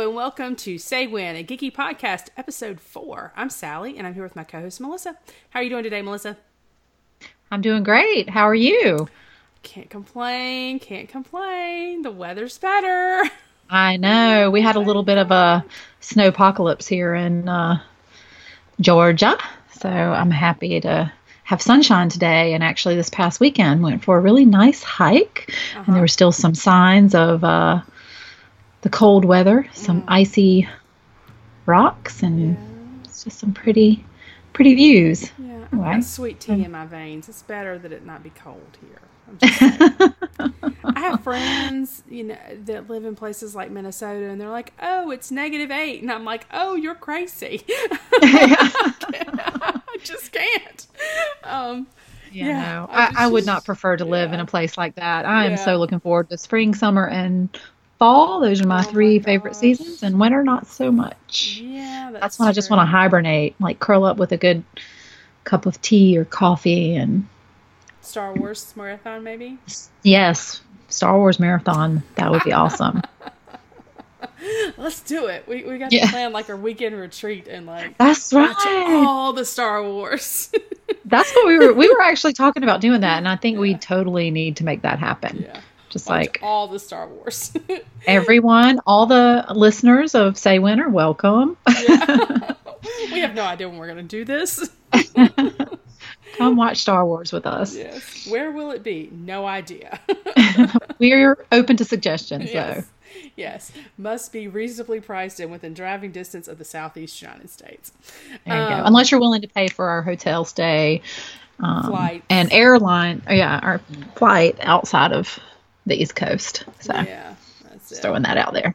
and welcome to Say When, a geeky podcast, episode four. I'm Sally, and I'm here with my co-host Melissa. How are you doing today, Melissa? I'm doing great. How are you? Can't complain. Can't complain. The weather's better. I know. We had a little bit of a snow apocalypse here in uh, Georgia, so I'm happy to have sunshine today. And actually, this past weekend went for a really nice hike, Uh-huh. and there were still some signs of uh, the cold weather, some icy rocks, and it's just some pretty, pretty views. Yeah, I've got sweet tea in my veins. It's better that it not be cold here. I'm just saying. I have friends, you know, that live in places like Minnesota, and they're like, "Oh, it's negative eight," and I'm like, "Oh, you're crazy." I just can't. Um, You Yeah, know, I I, would not prefer to live in a place like that. I am Yeah. so looking forward to spring, summer, and fall. Those are my Oh my three favorite seasons, and winter not so much. yeah, that's, That's when I just want to hibernate, like curl up with a good cup of tea or coffee, and Star Wars marathon, maybe. yes, Star Wars marathon. That would be awesome. Let's do it. We we got Yeah. to plan like a weekend retreat and like That's right. all the Star Wars. That's what we were. We were actually talking about doing that, and I think we totally need to make that happen. yeah, Just watch like all the Star Wars. everyone, all the listeners of Say When, welcome. Yeah. we have no idea when we're going to do this. Come watch Star Wars with us. Yes. Where will it be? No idea. We're open to suggestions, yes. so Yes. Must be reasonably priced and within driving distance of the southeast United States. there you go. Um, Unless you're willing to pay for our hotel stay, um, Flights. and airline, yeah, our flight outside of the East Coast. So Yeah. That's just it. throwing that out there.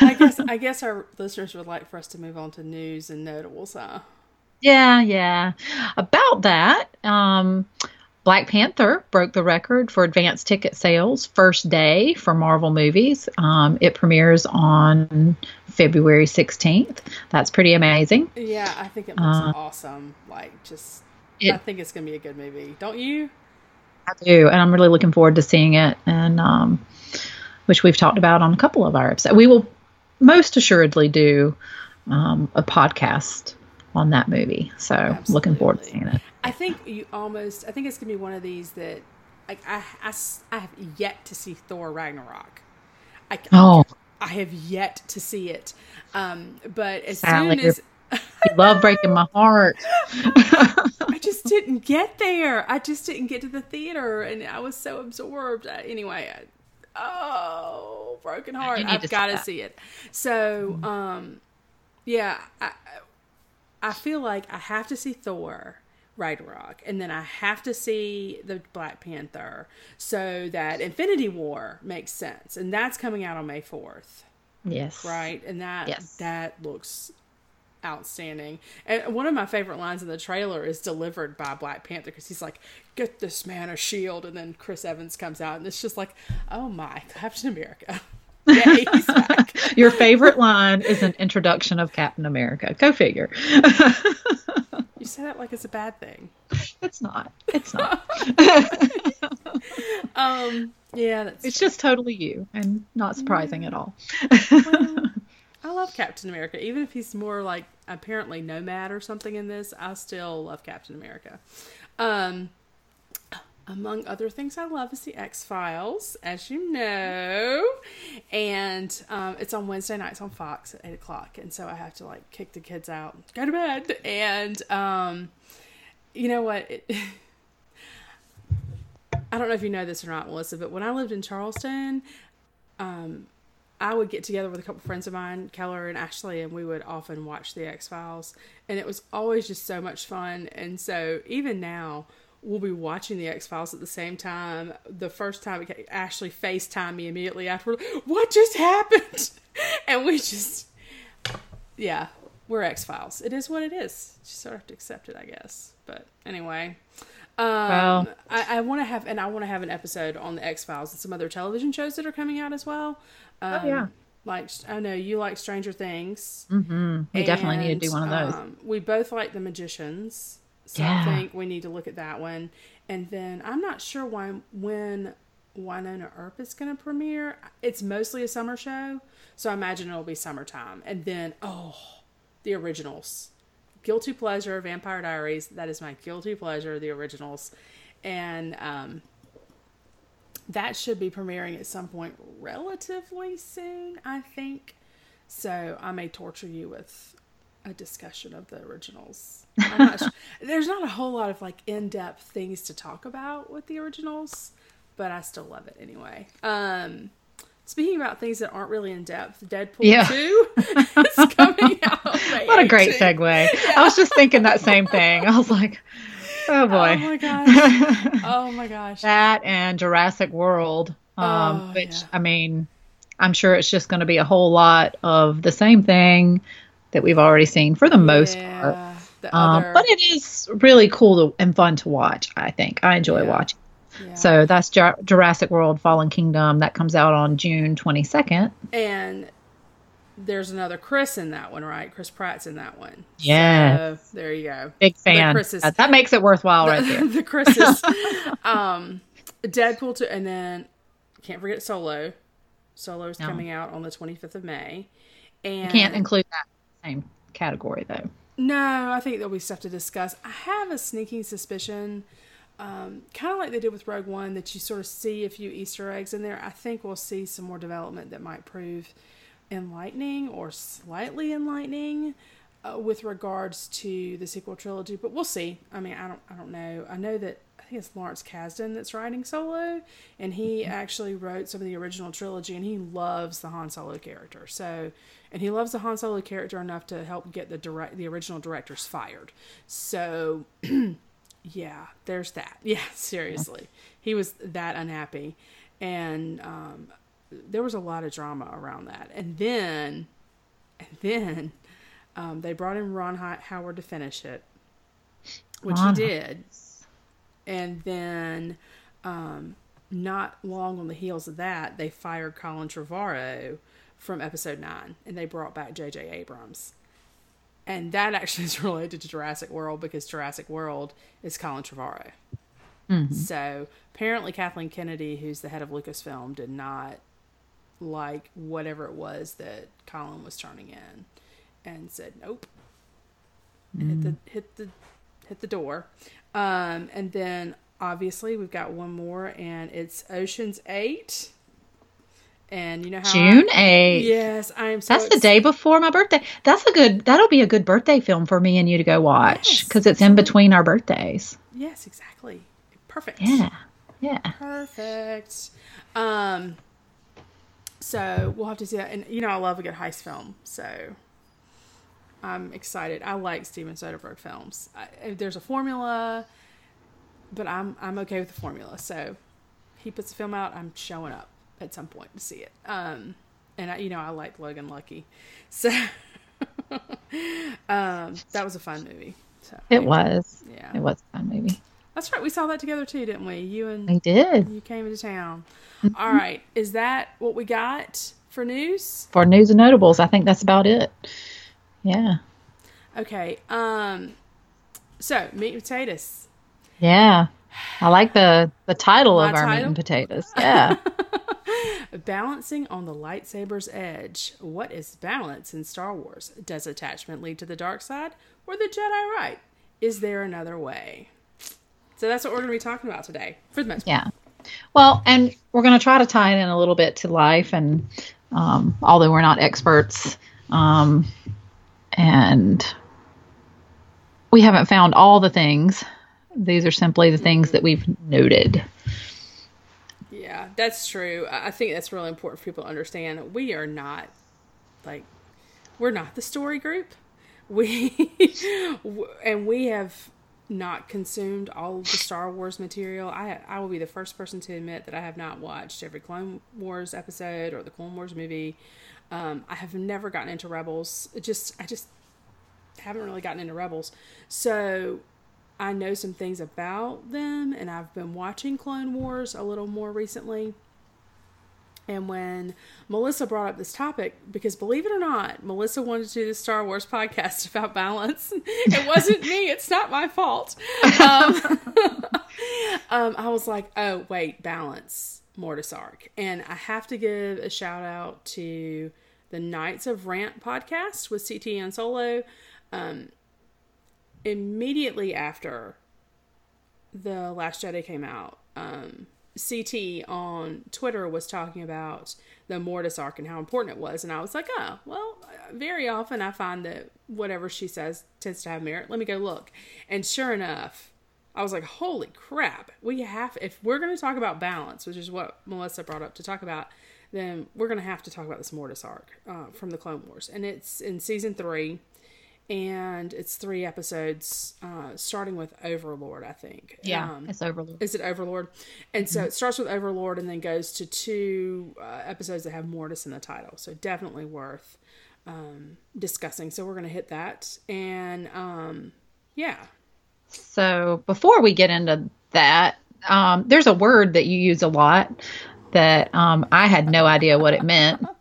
I guess I guess our listeners would like for us to move on to news and notables, huh? Yeah, yeah. About that, um, Black Panther broke the record for advanced ticket sales first day for Marvel movies. Um, it premieres on February 16th. That's pretty amazing. Yeah, I think it looks Uh, awesome. Like just it- I think it's gonna be a good movie. Don't you? I do, and I'm really looking forward to seeing it, and um, which we've talked about on a couple of our episodes. We will most assuredly do um, a podcast on that movie. So looking forward to seeing it. I think you almost. I think it's gonna be one of these that, like, I, I, I have yet to see Thor Ragnarok. I, Oh. I have yet to see it. Um, but as Sally, soon as You love breaking my heart. I just didn't get there, I just didn't get to the theater, and I was so absorbed. Uh, anyway, I, oh, broken heart! I've got to see it. So, um, yeah, I, I feel like I have to see Thor. Ragnarok, and then I have to see the Black Panther so that Infinity War makes sense, and that's coming out on May fourth yes. right? And that Yes. that looks outstanding. And one of my favorite lines in the trailer is delivered by Black Panther because he's like, "Get this man a shield," and then Chris Evans comes out, and it's just like, "Oh my, Captain America!" Yay, he's back. Your favorite line is an introduction of Captain America. Go figure. You say that like it's a bad thing. it's not. It's not. Um, yeah, that's. It's just totally you and not surprising at all. I love Captain America, even if he's more like apparently nomad or something in this. I still love Captain America. Um, among other things, I love is the X Files, as you know, and um, it's on Wednesday nights on Fox at eight o'clock, and so I have to like kick the kids out, go to bed, and um, you know what? It, I don't know if you know this or not, Melissa, but when I lived in Charleston, um, I would get together with a couple friends of mine, Keller and Ashley, and we would often watch the X Files, and it was always just so much fun. And so even now, we'll be watching the X Files at the same time. The first time Ashley FaceTime me immediately afterward, what just happened? And we just, yeah, we're X Files. It is what it is. You just sort of have to accept it, I guess. But anyway. Um, Well- I, I want to have, and I want to have an episode on the X Files and some other television shows that are coming out as well. Um, yeah. Like I know you like Stranger Things. Mm-hmm. We definitely need to do one of those. Um, we both like The Magicians, so Yeah. I think we need to look at that one. And then I'm not sure why when Wynonna Earp is going to premiere. It's mostly a summer show, so I imagine it'll be summertime. And then, oh, the originals. Guilty Pleasure, Vampire Diaries. That is my guilty pleasure, the originals. And um, that should be premiering at some point relatively soon, I think. So I may torture you with a discussion of the originals. Not sure. There's not a whole lot of like in depth things to talk about with the originals, but I still love it anyway. Um, speaking about things that aren't really in depth, Deadpool Yeah. 2 is coming out. What a great 18th. segue. I was just thinking that same thing. I was like, oh boy. Oh my gosh. Oh my gosh. that and Jurassic World, um, Oh, which yeah. I mean, I'm sure it's just going to be a whole lot of the same thing that we've already seen for the most part. Yeah, The Um, other, but it is really cool to, and fun to watch. I think I enjoy Yeah. watching. yeah. So that's Jurassic World: Fallen Kingdom that comes out on June 22nd. and there's another Chris in that one, right? Chris Pratt's in that one. Yeah. So, there you go. Big fan. Uh, that makes it worthwhile right there. the Chris's. um, Deadpool 2, and then can't forget Solo. Solo is No. coming out on the 25th of May. And Can't include that in same category though. No, I think there'll be stuff to discuss. I have a sneaking suspicion, um, kind of like they did with Rogue One, that you sort of see a few Easter eggs in there. I think we'll see some more development that might prove enlightening or slightly enlightening uh, with regards to the sequel trilogy. But we'll see. I mean, I don't, I don't know. I know that I think it's Lawrence Kasdan that's writing Solo, and he actually wrote some of the original trilogy, and he loves the Han Solo character. So, and he loves the Han Solo character enough to help get the direct, the original directors fired. So, yeah, there's that. Yeah, seriously, he was that unhappy, and um, there was a lot of drama around that. And then, and then, um, they brought in Ron Howard to finish it, which Ron he did. And then, um, not long on the heels of that, they fired Colin Trevorrow from episode nine, and they brought back J.J. Abrams. And that actually is related to Jurassic World because Jurassic World is Colin Trevorrow. So apparently, Kathleen Kennedy, who's the head of Lucasfilm, did not like whatever it was that Colin was turning in, and said nope. And Hit the hit the hit the door, um, and then obviously we've got one more, and it's Ocean's Eight. And you know how June 8th. yes, I am. So That's the day before my birthday. That's a good. That'll be a good birthday film for me and you to go watch Yes, because it's in between our birthdays. Yes, exactly. Perfect. Yeah, yeah. Perfect. Um, so we'll have to see that. And you know, I love a good heist film, so I'm excited. I like Steven Soderbergh films. I, there's a formula, but I'm I'm okay with the formula. So he puts a film out, I'm showing up at some point to see it. Um, and I, you know, I like Logan Lucky, so um, that was a fun movie. So It was. yeah, It was a fun movie. That's right. We saw that together too, didn't we? You and We did you came into town. Mm-hmm. All right. Is that what we got for news? for news and notables. I think that's about it. Yeah, Okay. Um so meat and potatoes. yeah. I like the the title My of our meat and potatoes. Yeah. Balancing on the lightsaber's edge. What is balance in Star Wars? Does attachment lead to the dark side or the Jedi right? Is there another way? So that's what we're going to be talking about today, for the most part. Yeah. Well, and we're going to try to tie it in a little bit to life, and um, although we're not experts, um, and we haven't found all the things, these are simply the things that we've noted. Yeah, that's true. I I think that's really important for people to understand. We are not like we're not the story group. We and we have not consumed all the Star Wars material. I I will be the first person to admit that I have not watched every Clone Wars episode or the Clone Wars movie. Um, I have never gotten into Rebels. It just I just haven't really gotten into Rebels. So I know some things about them, and I've been watching Clone Wars a little more recently. And when Melissa brought up this topic, because believe it or not, Melissa wanted to do the Star Wars podcast about balance. It wasn't me, it's not my fault. Um, um, I was like, oh, wait, balance. Mortis arc. And I have to give a shout out to the Knights of Rant podcast with CT and Solo. Um, immediately after the Last Jedi came out, um, CT on Twitter was talking about the Mortis arc and how important it was, and I was like, oh, well, very often I find that whatever she says tends to have merit. Let me go look, and sure enough, I was like, holy crap, we have if we're going to talk about balance, which is what Melissa brought up to talk about, then we're going to have to talk about this Mortis arc uh, from the Clone Wars, and it's in season three and it's three episodes, uh, starting with Overlord, I think. Yeah, um, it's Overlord. Is it Overlord? And so mm-hmm. it starts with Overlord and then goes to two uh, episodes that have Mortis in the title. So definitely worth um, discussing. So we're going to hit that. And um, yeah. So before we get into that, um, there's a word that you use a lot that um, I had no idea what it meant.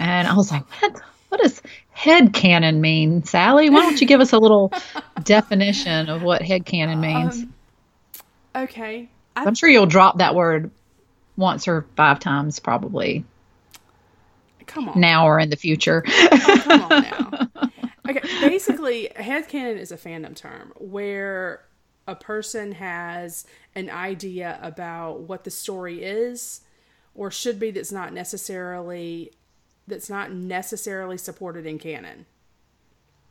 And I was like, what? What is head canon mean, Sally? Why don't you give us a little definition of what head canon means? Um, okay. I, am sure you'll drop that word once or five times, probably. Come on. Now or in the future. oh, come on now. Okay, basically, head canon is a fandom term where a person has an idea about what the story is or should be that's not necessarily that's not necessarily supported in canon.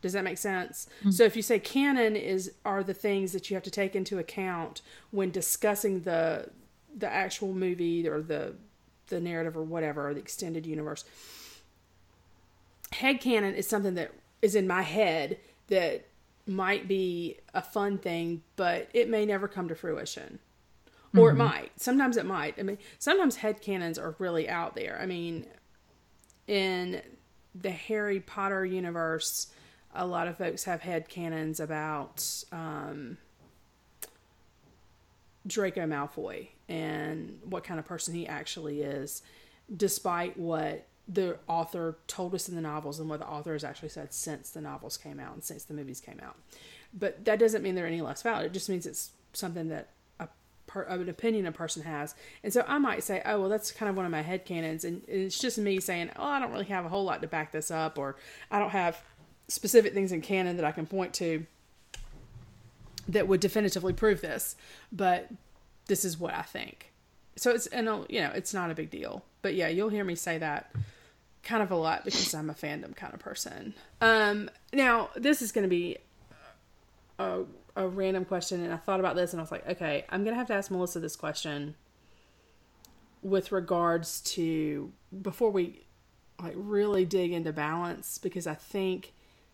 Does that make sense? Mm-hmm. So if you say canon is are the things that you have to take into account when discussing the the actual movie or the the narrative or whatever or the extended universe. Head canon is something that is in my head that might be a fun thing, but it may never come to fruition. Or mm-hmm. it might. Sometimes it might. I mean, sometimes head canons are really out there. I mean, in the Harry Potter universe, a lot of folks have head canons about um, Draco Malfoy and what kind of person he actually is, despite what the author told us in the novels and what the author has actually said since the novels came out and since the movies came out. But that doesn't mean they're any less valid. It just means it's something that per, an opinion a person has. And so I might say, oh, well, that's kind of one of my head canons. And it's just me saying, oh, I don't really have a whole lot to back this up, or I don't have specific things in canon that I can point to that would definitively prove this. But this is what I think. So it's, and you know, it's not a big deal. But yeah, you'll hear me say that kind of a lot because I'm a fandom kind of person. Um, now, this is going to be a a random question, and I thought about this, and I was like, okay, I'm gonna have to ask Melissa this question with regards to before we like really dig into balance because I think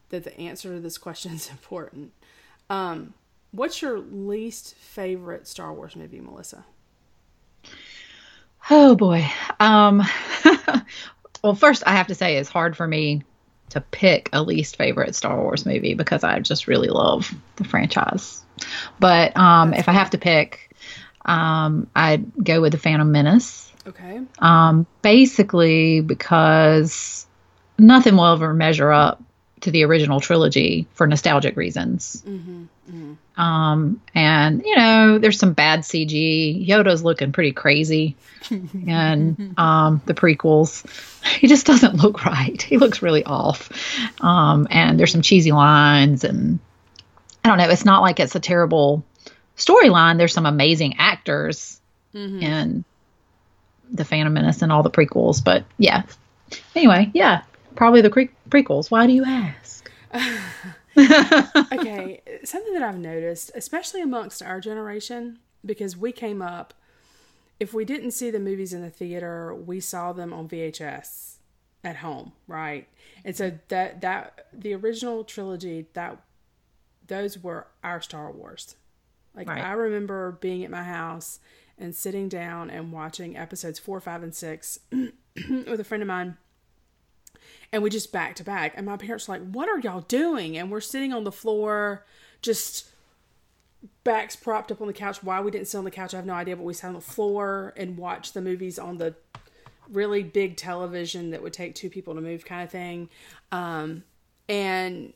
that the answer to this question is important. Um, what's your least favorite Star Wars movie, Melissa? Oh boy. Um, well, first I have to say it's hard for me to pick a least favorite Star Wars movie because I just really love the franchise. But um, if I have to pick, um, I'd go with the Phantom Menace. Okay. Um, basically, because nothing will ever measure up to the original trilogy for nostalgic reasons. Mm-hmm, mm-hmm. Um, and you know, there's some bad CG. Yoda's looking pretty crazy, and um, the prequels, he just doesn't look right. He looks really off. Um, and there's some cheesy lines, and I don't know. It's not like it's a terrible storyline. There's some amazing actors mm-hmm. in the Phantom Menace and all the prequels, but yeah. Anyway, yeah, probably the pre- prequels. Why do you ask? okay, something that I've noticed, especially amongst our generation, because we came up, if we didn't see the movies in the theater, we saw them on VHS at home, right? And so that that the original trilogy that those were our Star Wars. Like right. I remember being at my house and sitting down and watching episodes four, five, and six with a friend of mine and we just back to back. And my parents were like, "What are y'all doing?" And we're sitting on the floor, just backs propped up on the couch. Why we didn't sit on the couch, I have no idea. But we sat on the floor and watched the movies on the really big television that would take two people to move, kind of thing. Um, and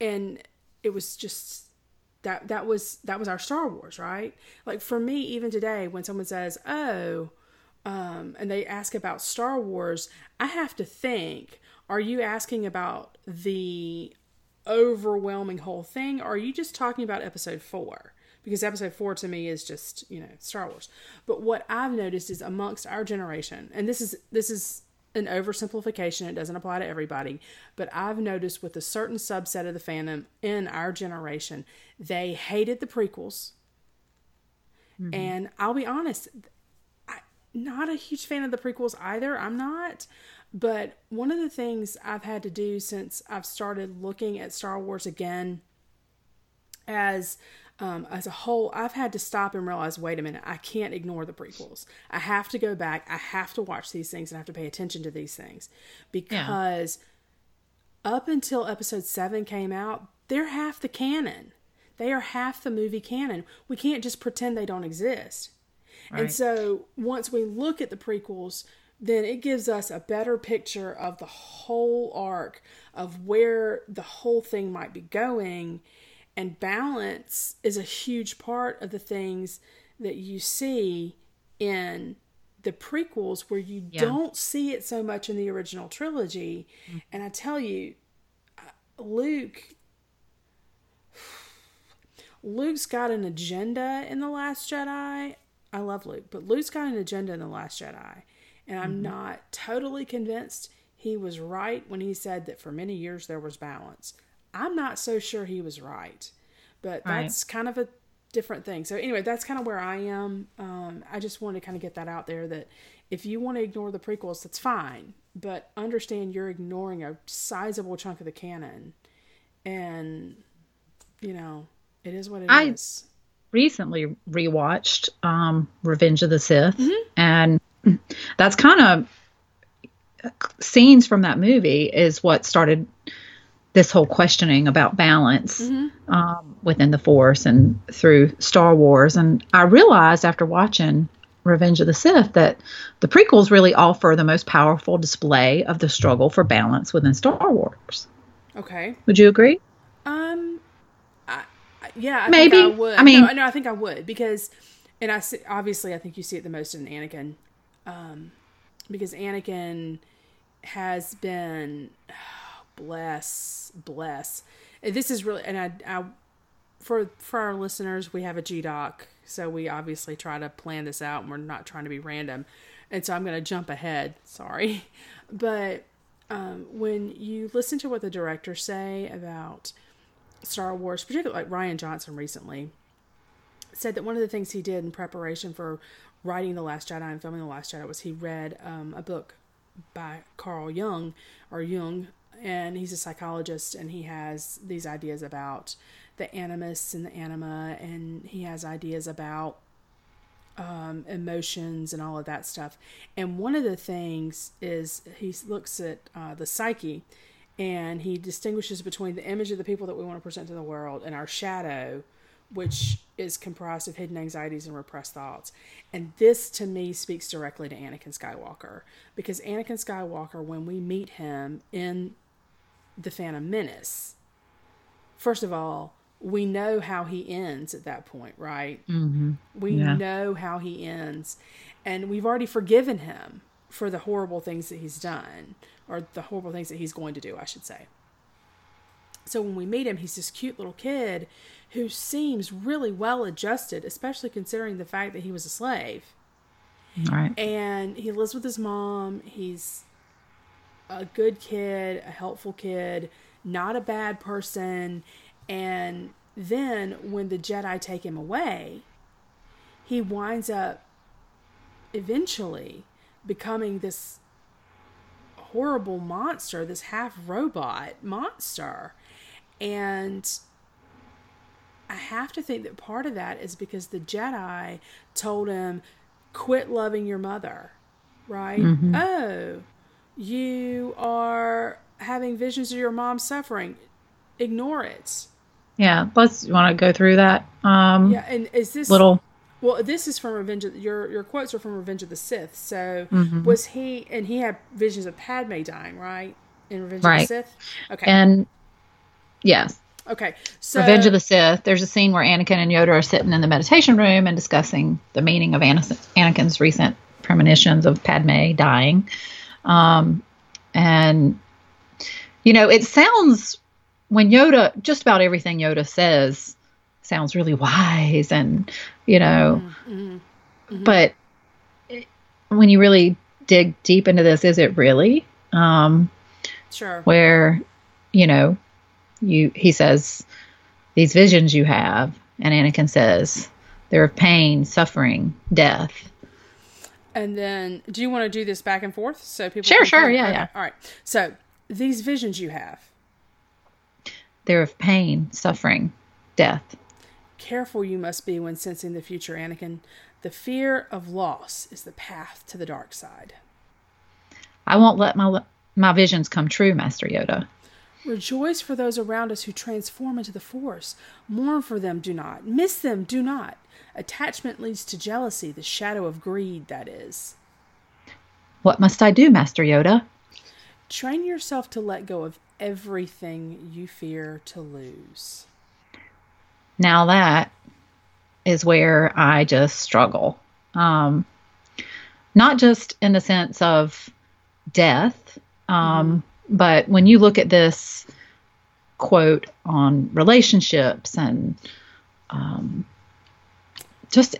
and it was just that that was that was our Star Wars, right? Like for me, even today, when someone says, "Oh," um, and they ask about Star Wars, I have to think: Are you asking about the overwhelming whole thing, or are you just talking about Episode Four? Because Episode Four to me is just you know Star Wars. But what I've noticed is amongst our generation, and this is this is an oversimplification. It doesn't apply to everybody. But I've noticed with a certain subset of the fandom in our generation, they hated the prequels. Mm-hmm. And I'll be honest, not a huge fan of the prequels either. I'm not. But one of the things I've had to do since I've started looking at Star Wars again as um, as a whole, I've had to stop and realize wait a minute, I can't ignore the prequels. I have to go back. I have to watch these things and I have to pay attention to these things because yeah. up until episode seven came out, they're half the canon. They are half the movie canon. We can't just pretend they don't exist. Right. And so once we look at the prequels, then it gives us a better picture of the whole arc of where the whole thing might be going and balance is a huge part of the things that you see in the prequels where you yeah. don't see it so much in the original trilogy. Mm-hmm. And I tell you, uh, Luke. Luke's got an agenda in The Last Jedi. I love Luke, but Luke's got an agenda in The Last Jedi. And I'm mm-hmm. not totally convinced he was right when he said that for many years there was balance. I'm not so sure he was right, but that's right. kind of a different thing. So anyway, that's kind of where I am. Um, I just want to kind of get that out there that if you want to ignore the prequels, that's fine, but understand you're ignoring a sizable chunk of the canon, and you know it is what it I is. Recently rewatched um, Revenge of the Sith, mm-hmm. and that's kind of scenes from that movie is what started this whole questioning about balance mm-hmm. um, within the Force and through Star Wars. And I realized after watching Revenge of the Sith that the prequels really offer the most powerful display of the struggle for balance within Star Wars. Okay. Would you agree? Um, yeah, I maybe. I would. I mean, no, no, I think I would because, and I see, obviously I think you see it the most in Anakin, um, because Anakin has been bless, bless. This is really, and I, I, for for our listeners, we have a G doc, so we obviously try to plan this out, and we're not trying to be random. And so I'm going to jump ahead. Sorry, but um, when you listen to what the directors say about Star Wars, particularly like Rian Johnson recently, said that one of the things he did in preparation for writing The Last Jedi and filming The Last Jedi was he read um, a book by Carl Jung or Jung and he's a psychologist and he has these ideas about the animus and the anima and he has ideas about um, emotions and all of that stuff. And one of the things is he looks at uh, the psyche and he distinguishes between the image of the people that we want to present to the world and our shadow which is comprised of hidden anxieties and repressed thoughts. And this to me speaks directly to Anakin Skywalker because Anakin Skywalker, when we meet him in the Phantom Menace, first of all, we know how he ends at that point, right? Mm-hmm. We yeah. know how he ends, and we've already forgiven him for the horrible things that he's done, or the horrible things that he's going to do, I should say. So when we meet him, he's this cute little kid who seems really well adjusted, especially considering the fact that he was a slave. Right. And he lives with his mom. He's a good kid, a helpful kid, not a bad person. And then when the Jedi take him away, he winds up eventually becoming this horrible monster, this half robot monster. And I have to think that part of that is because the Jedi told him, quit loving your mother, right? Mm-hmm. Oh, you are having visions of your mom suffering. Ignore it. Yeah, let's you want to go through that. Um, yeah, and is this little? Well, this is from Revenge. Of, your your quotes are from Revenge of the Sith. So mm-hmm. was he? And he had visions of Padme dying, right? In Revenge right. of the Sith. Okay. And yes. Okay, so Revenge of the Sith. There's a scene where Anakin and Yoda are sitting in the meditation room and discussing the meaning of Anakin's recent premonitions of Padme dying. Um, and you know, it sounds when Yoda, just about everything Yoda says sounds really wise and, you know, mm-hmm. Mm-hmm. but when you really dig deep into this, is it really? Um, sure. Where, you know, you, he says, these visions you have, and Anakin says, they're of pain, suffering, death. And then, do you want to do this back and forth so people? Sure, sure, yeah, okay. yeah. All right. So these visions you have, they're of pain, suffering, death. Careful you must be when sensing the future, Anakin. The fear of loss is the path to the dark side. I won't let my my visions come true, Master Yoda. Rejoice for those around us who transform into the Force. Mourn for them, do not. Miss them, do not. Attachment leads to jealousy, the shadow of greed, that is. What must I do, Master Yoda? Train yourself to let go of everything you fear to lose. Now, that is where I just struggle. Um, not just in the sense of death, um, mm-hmm. but when you look at this quote on relationships and um, just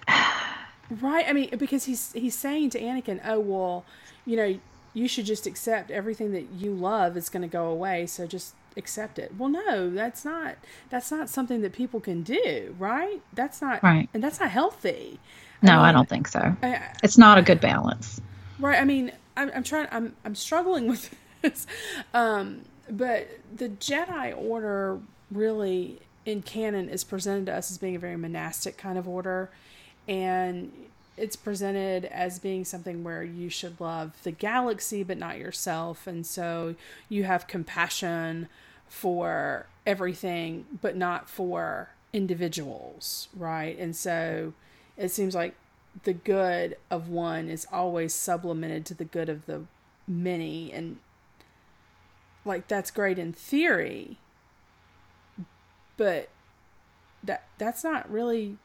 right. I mean, because he's he's saying to Anakin, "Oh well, you know, you should just accept everything that you love is going to go away. So just accept it." Well, no, that's not that's not something that people can do, right? That's not right, and that's not healthy. No, I, mean, I don't think so. I, it's not a good balance. Right. I mean, I'm, I'm trying. I'm I'm struggling with this, um, but the Jedi Order really in canon is presented to us as being a very monastic kind of order and it's presented as being something where you should love the galaxy but not yourself and so you have compassion for everything but not for individuals right? And so it seems like the good of one is always sublimated to the good of the many. And like that's great in theory but that that's not really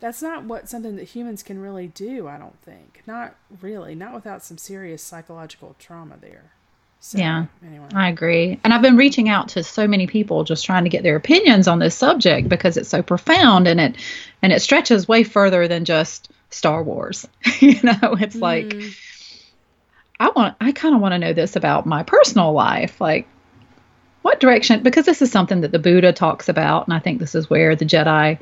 that's not what something that humans can really do i don't think. Not really. Not without some serious psychological trauma there so, yeah anyway. i agree and i've been reaching out to so many people just trying to get their opinions on this subject because it's so profound and it and it stretches way further than just star wars you know it's mm. like i want i kind of want to know this about my personal life like what direction because this is something that the buddha talks about and i think this is where the jedi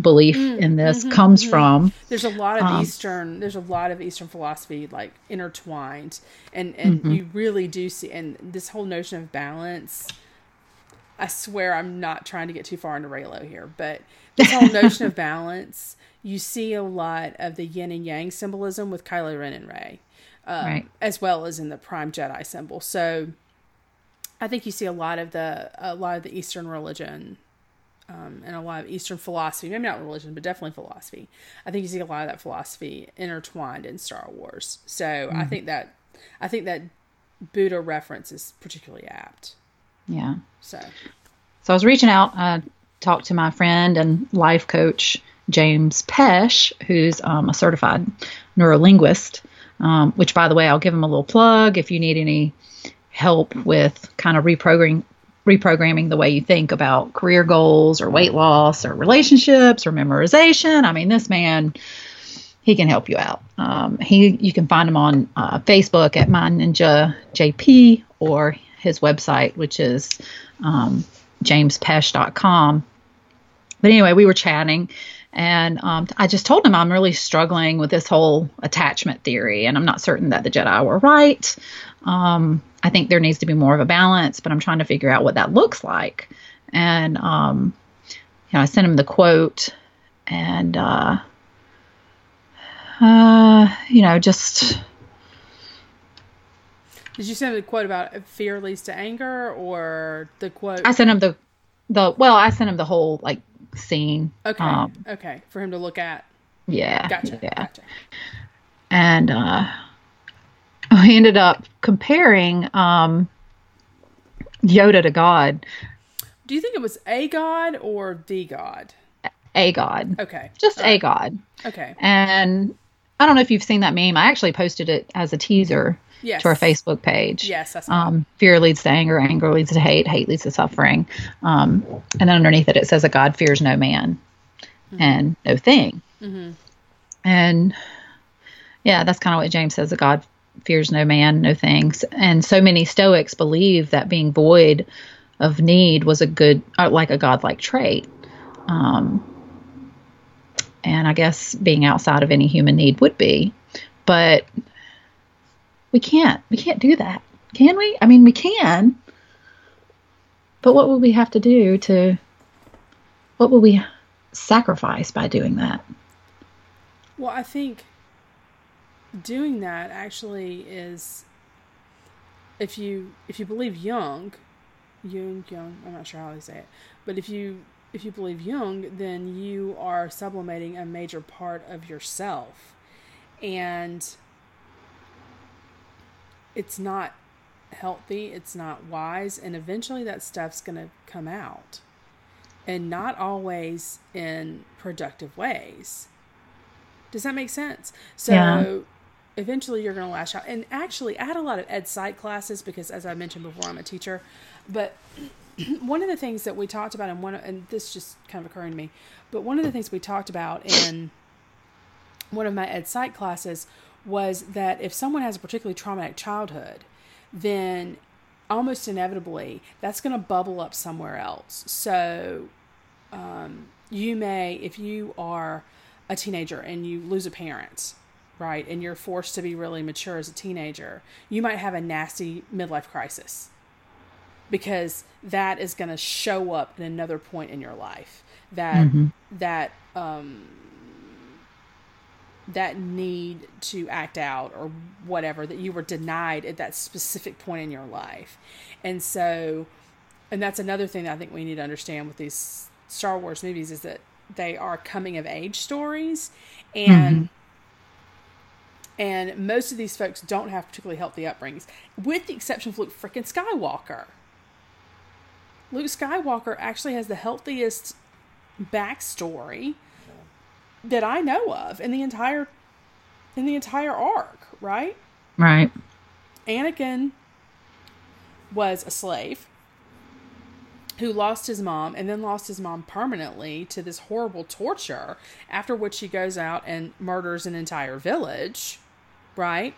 belief mm, in this mm-hmm, comes mm-hmm. from there's a lot of um, eastern there's a lot of eastern philosophy like intertwined and and mm-hmm. you really do see and this whole notion of balance i swear i'm not trying to get too far into Reylo here but this whole notion of balance you see a lot of the yin and yang symbolism with kylo ren and rey um, right. as well as in the prime jedi symbol so I think you see a lot of the a lot of the Eastern religion um, and a lot of Eastern philosophy, maybe not religion, but definitely philosophy. I think you see a lot of that philosophy intertwined in Star Wars. So mm-hmm. I think that I think that Buddha reference is particularly apt. Yeah. So So I was reaching out, I talked to my friend and life coach James Pesh, who's um, a certified neurolinguist. Um, which, by the way, I'll give him a little plug if you need any help with kind of reprogramming reprogramming the way you think about career goals or weight loss or relationships or memorization. I mean, this man, he can help you out. Um, he, you can find him on uh, Facebook at My Ninja JP or his website, which is um, jamespesh.com. But anyway, we were chatting, and um, I just told him I'm really struggling with this whole attachment theory, and I'm not certain that the Jedi were right. Um, I think there needs to be more of a balance, but I'm trying to figure out what that looks like. And um, you know, I sent him the quote, and uh, uh, you know, just. Did you send him the quote about fear leads to anger, or the quote? I sent him the the well, I sent him the whole like scene. Okay. Um, okay, for him to look at. Yeah. Gotcha. Yeah. Gotcha. And uh, we ended up comparing um, Yoda to God Do you think it was a god or the god? A god. Okay. Just a god. Okay. And I don't know if you've seen that meme. I actually posted it as a teaser Yes. to our Facebook page. Yes, that's Um, fear leads to anger, anger leads to hate, hate leads to suffering. Um, and then underneath it, it says, A God fears no man and no thing. Mhm. And yeah, that's kind of what James says, A God fears no man, no things. And so many Stoics believe that being void of need was a good, uh, like a godlike trait. Um, and I guess being outside of any human need would be. But we can't. We can't do that. Can we? I mean, we can. But what would we have to do to what would we sacrifice by doing that? Well, I think doing that actually is if you if you believe Jung, Jung, Jung, I'm not sure how they say it, but if you if you believe Jung, then you are sublimating a major part of yourself, and it's not healthy, it's not wise, and eventually that stuff's gonna come out, and not always in productive ways. Does that make sense? So Yeah. Eventually you're going to lash out. And actually, I had a lot of ed psych classes because, as I mentioned before, I'm a teacher. But one of the things that we talked about, and one, and this just kind of occurring to me, but one of the things we talked about in one of my ed psych classes was that if someone has a particularly traumatic childhood, then almost inevitably that's going to bubble up somewhere else. So um, you may, if you are a teenager and you lose a parent, right, and you're forced to be really mature as a teenager, you might have a nasty midlife crisis. Because that is going to show up at another point in your life. That that um, that need to act out or whatever that you were denied at that specific point in your life, and so, and that's another thing that I think we need to understand with these Star Wars movies is that they are coming of age stories and and most of these folks don't have particularly healthy upbringings with the exception of luke freaking skywalker. Luke skywalker actually has the healthiest backstory that i know of in the entire in the entire arc right? Right. anakin was a slave who lost his mom and then lost his mom permanently to this horrible torture, after which he goes out and murders an entire village, right?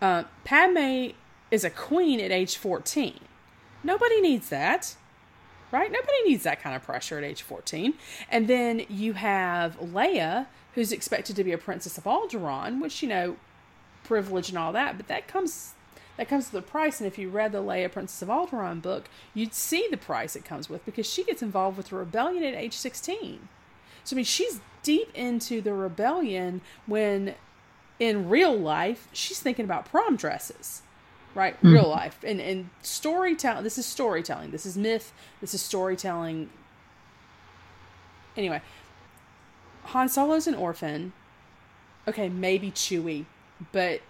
Uh, Padme is a queen at age 14. Nobody needs that, right? Nobody needs that kind of pressure at age 14. And then you have Leia, who's expected to be a princess of Alderaan, which, you know, privilege and all that, but that comes that comes with a price. And if you read the Leia Princess of Alderaan book, you'd see the price it comes with because she gets involved with the rebellion at age 16. So, I mean, she's deep into the rebellion when in real life, she's thinking about prom dresses, right? Real life. And, and storytelling, this is storytelling. This is myth. This is storytelling. Anyway, Han Solo's an orphan. Okay, maybe Chewie, but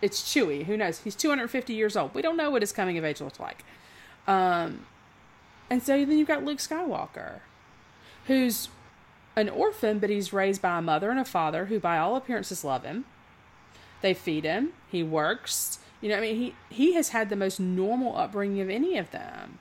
it's Chewie. Who knows? He's 250 years old. We don't know what his coming of age looks like. Um, and so then you've got Luke Skywalker, who's an orphan, but he's raised by a mother and a father who, by all appearances, love him. They feed him. He works. You know, I mean, he he has had the most normal upbringing of any of them.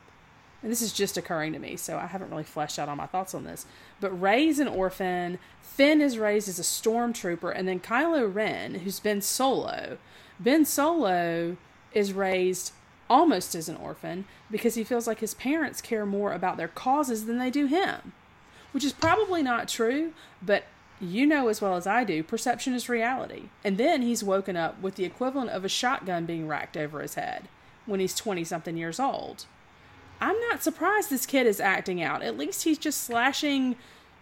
And this is just occurring to me, so I haven't really fleshed out all my thoughts on this. But Rey's an orphan. Finn is raised as a stormtrooper, and then Kylo Ren, who's Ben Solo, Ben Solo is raised almost as an orphan because he feels like his parents care more about their causes than they do him, which is probably not true, but you know as well as I do, perception is reality. And then he's woken up with the equivalent of a shotgun being racked over his head when he's 20 something years old. I'm not surprised this kid is acting out. At least he's just slashing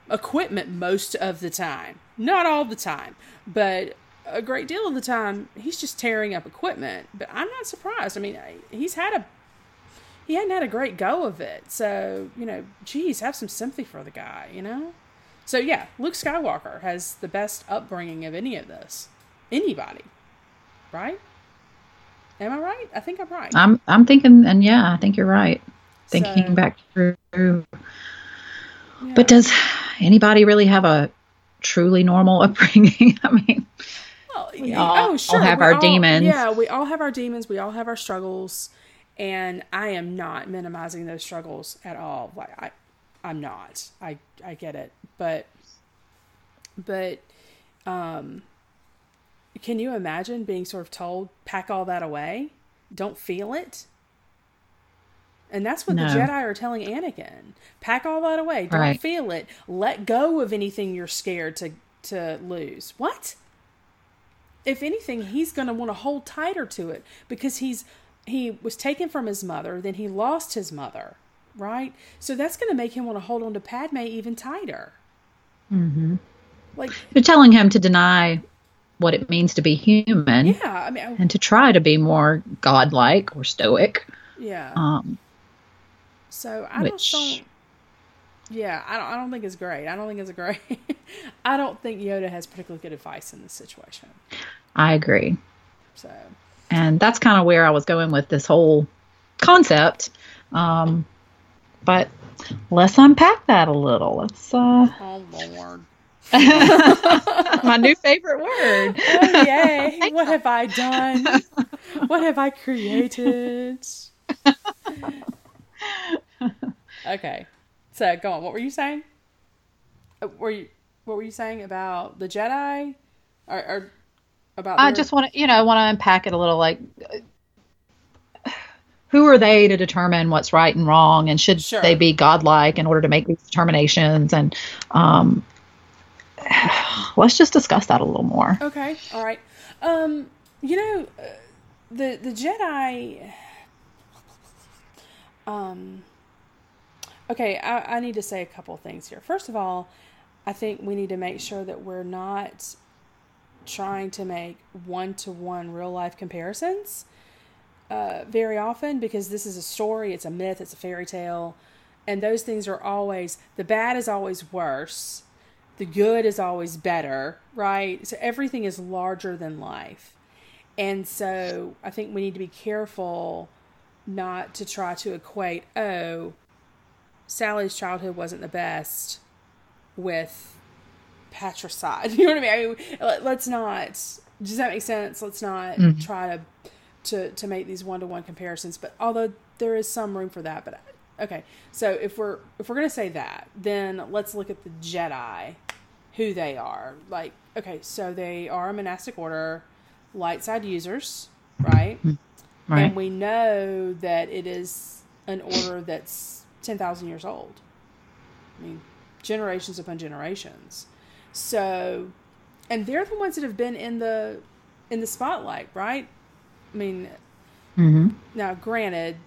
equipment most of the time. Not all the time, but a great deal of the time he's just tearing up equipment. But I'm not surprised. I mean, he's had a he hadn't had a great go of it. So, you know, geez, have some sympathy for the guy, you know? So yeah, Luke Skywalker has the best upbringing of any of this. Anybody. Right? Am I right? I think I'm right. I'm I'm thinking and yeah, I think you're right. thinking So- back through. Yeah. But does anybody really have a truly normal upbringing? I mean, Well, We all- oh, all have we our all- demons. Yeah, we all have our demons. We all have our struggles, and I am not minimizing those struggles at all. Like I, I'm not. I I get it, but but um, can you imagine being sort of told pack all that away, don't feel it? And that's what No. the Jedi are telling Anakin. Pack all that away. Don't Right. feel it. Let go of anything you're scared to to lose. What? if anything, he's going to want to hold tighter to it because he's he was taken from his mother, then he lost his mother, right? So that's going to make him want to hold on to Padme even tighter. Mm-hmm. Like, you're telling him to deny what it means to be human yeah, I mean, I- and to try to be more godlike or stoic. yeah. Um, So I which- don't. Yeah, I don't. I don't think it's great. I don't think it's great. I don't think Yoda has particularly good advice in this situation. I agree. So And that's kind of where I was going with this whole concept. Um, but let's unpack that a little. Let's, uh, oh lord. my new favorite word. Oh yay! what have I done? What have I created? okay, so go on. What were you saying? Uh, Were you what were you saying about the Jedi, or, or about? I just want to, you know, want to unpack it a little. Like, who are they to determine what's right and wrong, and should Sure. they be godlike in order to make these determinations? And um, let's just discuss that a little more. Okay, all right. Um, you know, uh, the the Jedi. Um. Okay, I, I need to say a couple things here. First of all, I think we need to make sure that we're not trying to make one to one real life comparisons uh, very often because this is a story, it's a myth, it's a fairy tale, and those things are always the bad is always worse, the good is always better, right? So everything is larger than life. And so I think we need to be careful not to try to equate, oh, Sally's childhood wasn't the best with patricide. You know what I mean? I mean let- let's not. Does that make sense? Let's not mm-hmm. try to to to make these one to one comparisons. But although there is some room for that, but okay. So if we're if we're gonna say that, then let's look at the Jedi, who they are. Like, okay, so they are a monastic order, light side users, right? Mm-hmm. Right. And we know that it is an order that's 10,000 years old. I mean, generations upon generations. So, and they're the ones that have been in the in the spotlight, right? I mean, hmm now granted,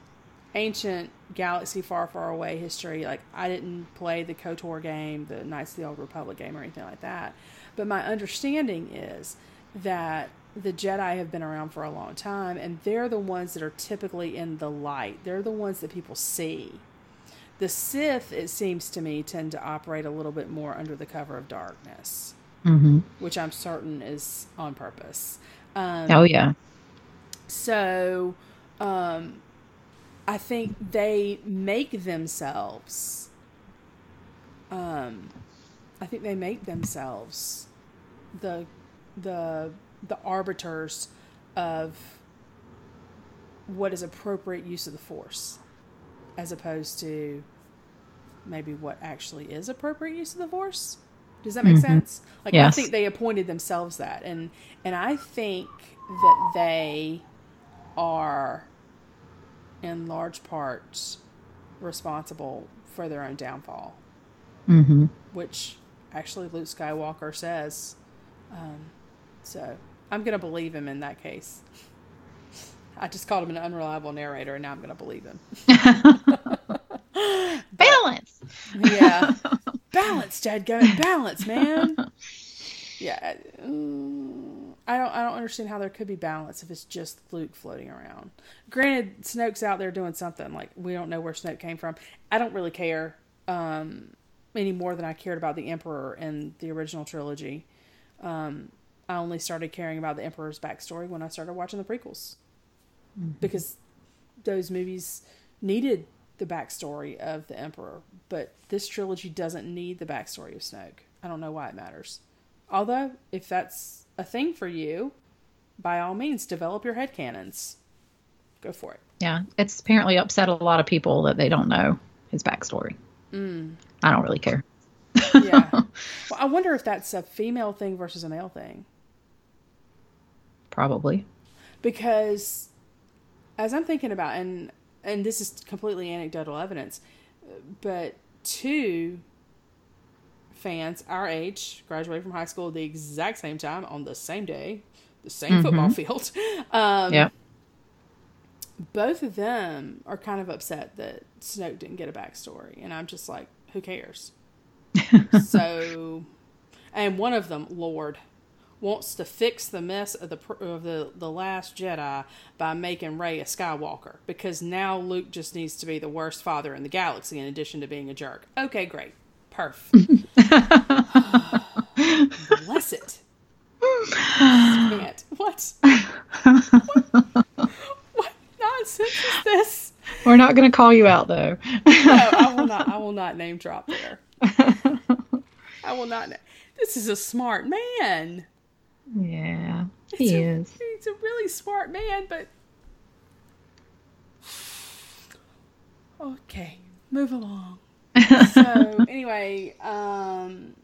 ancient galaxy far, far away history, like I didn't play the KOTOR game, the Knights of the Old Republic game, or anything like that. But my understanding is that the Jedi have been around for a long time, and they're the ones that are typically in the light. They're the ones that people see. The Sith, it seems to me, tend to operate a little bit more under the cover of darkness, hmm which I'm certain is on purpose. Um, Oh yeah. so, um, I think they make themselves. Um, I think they make themselves the the the arbiters of what is appropriate use of the force, as opposed to maybe what actually is appropriate use of the force. Does that make sense? Like I think they appointed themselves that, and and I think that they are in large part responsible for their own downfall, hmm which actually Luke Skywalker says. Um, so I'm going to believe him in that case. I just called him an unreliable narrator, and now I'm going to believe him. Yeah, balance, Dad. Go balance, man. Yeah, mm, I don't. I don't understand how there could be balance if it's just Luke floating around. Granted, Snoke's out there doing something. Like we don't know where Snoke came from. I don't really care um, any more than I cared about the Emperor in the original trilogy. Um, I only started caring about the Emperor's backstory when I started watching the prequels because those movies needed the backstory of the Emperor, but this trilogy doesn't need the backstory of Snoke. I don't know why it matters. Although, if that's a thing for you, by all means, develop your head canons. Go for it. Yeah, it's apparently upset a lot of people that they don't know his backstory. Mm. I don't really care. yeah. Well, I wonder if that's a female thing versus a male thing. Probably. Because as I'm thinking about and and this is completely anecdotal evidence, but two fans our age graduated from high school the exact same time on the same day, the same mm-hmm. football field. Um, yeah. Both of them are kind of upset that Snoke didn't get a backstory, and I'm just like, who cares? so, and one of them, Lord, wants to fix the mess of the of the the last Jedi by making Rey a Skywalker because now Luke just needs to be the worst father in the galaxy in addition to being a jerk. Okay, great. Perf. Bless it. Can't. What? what? What nonsense is this? We're not going to call you out though. no, I will not. I will not name drop there. I will not. This is a smart man. Yeah, he is. A, he's a really smart man, but okay, move along. so anyway, um,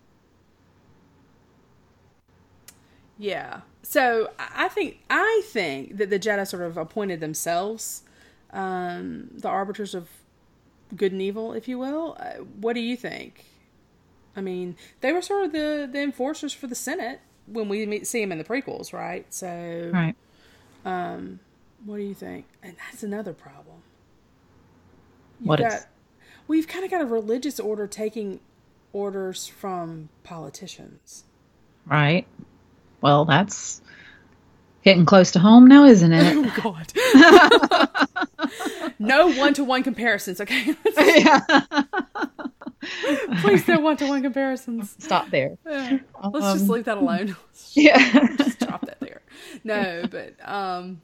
yeah. So I think I think that the Jedi sort of appointed themselves um, the arbiters of good and evil, if you will. Uh, what do you think? I mean, they were sort of the the enforcers for the Senate when we meet, see him in the prequels, right? So, right. Um, what do you think? And that's another problem. You've what got, is? Well, you've kind of got a religious order taking orders from politicians. Right. Well, that's getting close to home now, isn't it? Oh God. no one-to-one comparisons, okay? yeah. Please no one-to-one comparisons. Stop there. Yeah. Let's um, just leave that alone. yeah. just drop that there. No, but um,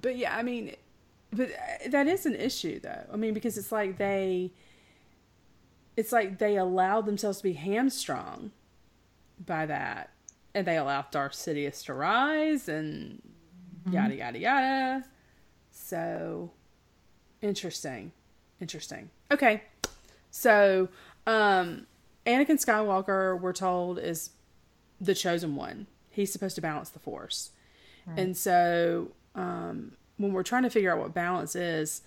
but yeah, I mean, but that is an issue though. I mean, because it's like they, it's like they allowed themselves to be hamstrung by that, and they allowed Darth Sidious to rise, and mm-hmm. yada yada yada. So interesting, interesting. Okay, so um, Anakin Skywalker, we're told, is the chosen one. He's supposed to balance the Force, right. and so um, when we're trying to figure out what balance is,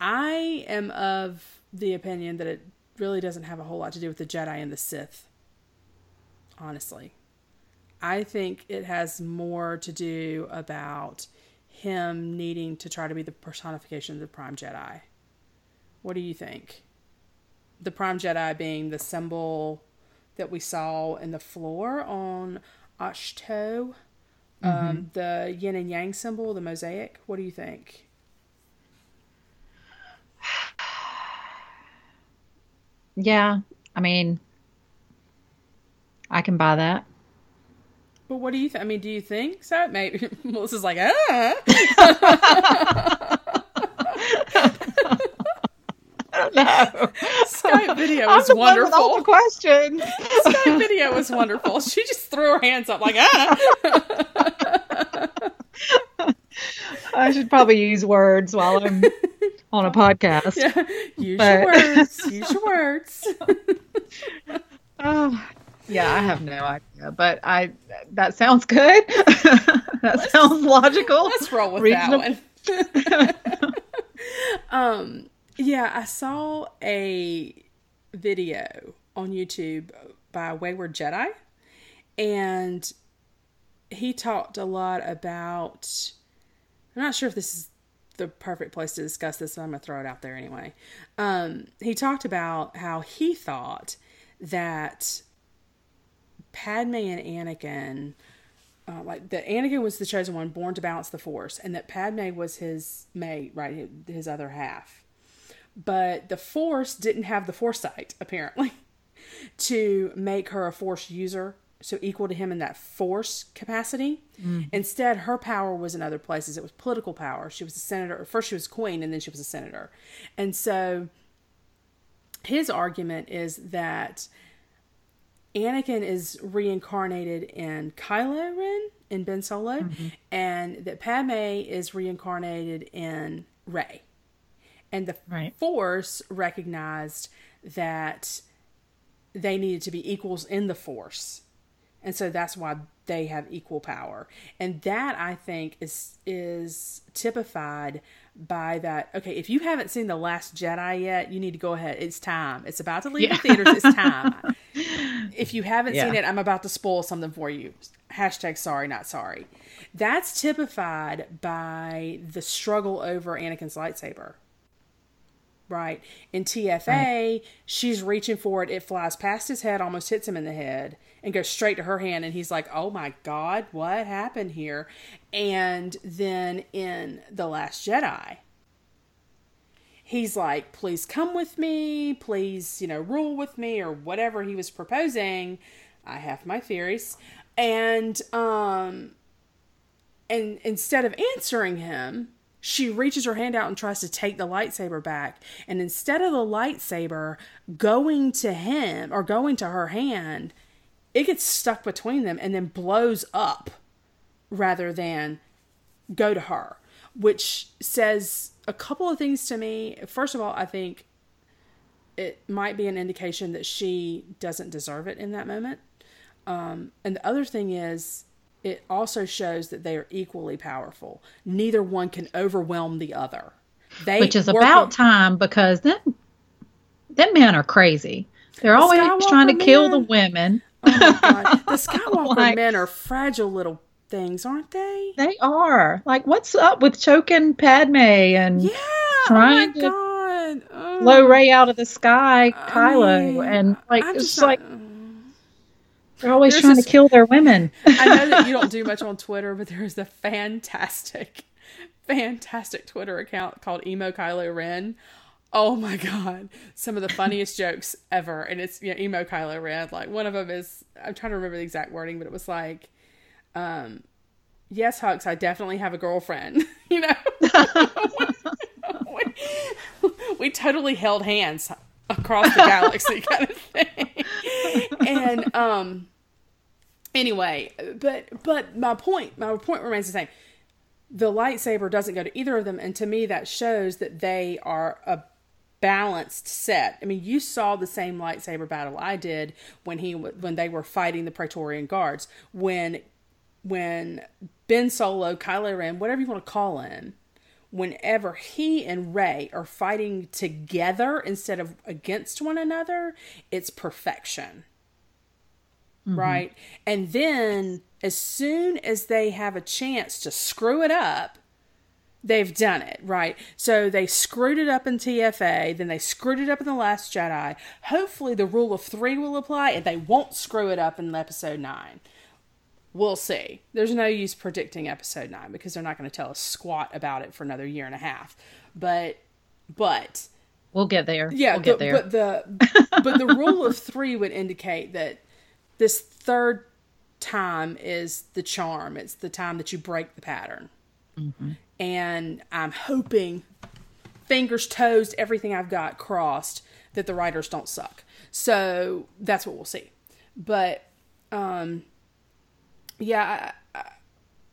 I am of the opinion that it really doesn't have a whole lot to do with the Jedi and the Sith. Honestly, I think it has more to do about him needing to try to be the personification of the Prime Jedi. What do you think? The Prime Jedi being the symbol that we saw in the floor on Ahch-To um, mm-hmm. the yin and yang symbol, the mosaic. What do you think? Yeah, I mean, I can buy that. But what do you think? I mean, do you think so? Maybe Melissa's like, ah. no. Skype video was wonderful. questions. Skype video was wonderful. She just threw her hands up like ah. I should probably use words while I'm on a podcast. Yeah. Use but... your words. Use your words. oh, yeah, I have no idea, but I that sounds good. that let's, sounds logical. Let's roll with reasonable. that one. um, yeah, I saw a video on YouTube by Wayward Jedi, and he talked a lot about. I'm not sure if this is the perfect place to discuss this, but I'm going to throw it out there anyway. Um, he talked about how he thought that Padme and Anakin, uh, like that Anakin was the chosen one, born to balance the Force, and that Padme was his mate, right, his other half but the Force didn't have the foresight, apparently, to make her a Force user so equal to him in that force capacity. Mm. Instead, her power was in other places. It was political power. She was a senator. First, she was queen, and then she was a senator. And so, his argument is that Anakin is reincarnated in Kylo Ren in Ben Solo, mm-hmm. and that Padme is reincarnated in Rey. And the Right. Force recognized that they needed to be equals in the Force, and so that's why they have equal power. And that I think is is typified by that. Okay, if you haven't seen the Last Jedi yet, you need to go ahead. It's time. It's about to leave Yeah. the theaters. It's time. if you haven't seen it, I'm about to spoil something for you. Hashtag sorry, not sorry. That's typified by the struggle over Anakin's lightsaber. Right. In TFA, she's reaching for it. It flies past his head, almost hits him in the head, and goes straight to her hand. And he's like, oh my God, what happened here? And then in The Last Jedi, he's like, please come with me, please, you know, rule with me, or whatever he was proposing. I have my theories. And um and instead of answering him, she reaches her hand out and tries to take the lightsaber back. And instead of the lightsaber going to him or going to her hand, it gets stuck between them and then blows up rather than go to her, which says a couple of things to me. First of all, I think it might be an indication that she doesn't deserve it in that moment. Um, and the other thing is, it also shows that they are equally powerful. Neither one can overwhelm the other. They Which is about in- time because them, them men are crazy. They're always Skywalker trying to kill the women. Oh my God. The Skywalker Like- men are fragile little things, aren't they? They are. Like, what's up with choking Padme and Yeah. Oh trying oh to God. Oh, blow Rey out of the sky, I Kylo? mean, and like, I'm it's just like not- they're always There's trying this- to kill their women. I know that you don't do much on Twitter, but there is a fantastic, fantastic Twitter account called Emo Kylo Ren. Oh my god, some of the funniest jokes ever, and it's you know, Emo Kylo Ren. Like one of them is I'm trying to remember the exact wording, but it was like, um, "Yes, Hux, I definitely have a girlfriend." you know, we, we totally held hands across the galaxy, kind of thing, and um anyway but but my point my point remains the same. The lightsaber doesn't go to either of them and to me that shows that they are a balanced set. I mean you saw the same lightsaber battle i did when he when they were fighting the praetorian guards. When when ben solo kylo ren whatever you want to call him whenever he and Rey are fighting together instead of against one another it's perfection mm-hmm. right? And then as soon as they have a chance to screw it up, they've done it, right? So they screwed it up in TFA, then they screwed it up in The Last Jedi. Hopefully the rule of three will apply and they won't screw it up in episode nine. We'll see. There's no use predicting episode nine because they're not going to tell us squat about it for another year and a half. But, but We'll get there. yeah, we'll get but, there. but the but the rule of three would indicate that this third time is the charm. It's the time that you break the pattern. Mm-hmm. And I'm hoping, fingers, toes, everything I've got crossed, that the writers don't suck. So that's what we'll see. But um, yeah, I,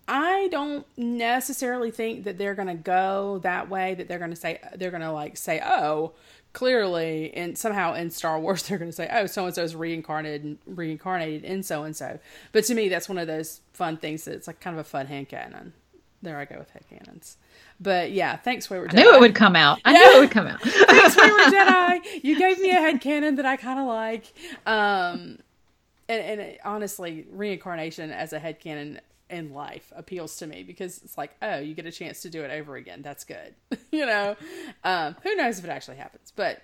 I don't necessarily think that they're going to go that way. That they're going to say they're going to like say, oh, clearly, and somehow in Star Wars they're going to say, oh, so and so is reincarnated reincarnated in so and so. But to me, that's one of those fun things that it's like kind of a fun hand cannon. There I go with head canons. But yeah, thanks, Wayward I knew it would come out. I knew it would come out. Thanks, Wayward Jedi. You gave me a head canon that I kind of like. Um, and, and it, honestly, reincarnation as a head canon in life appeals to me because it's like, oh, you get a chance to do it over again. That's good. you know, um, who knows if it actually happens, but,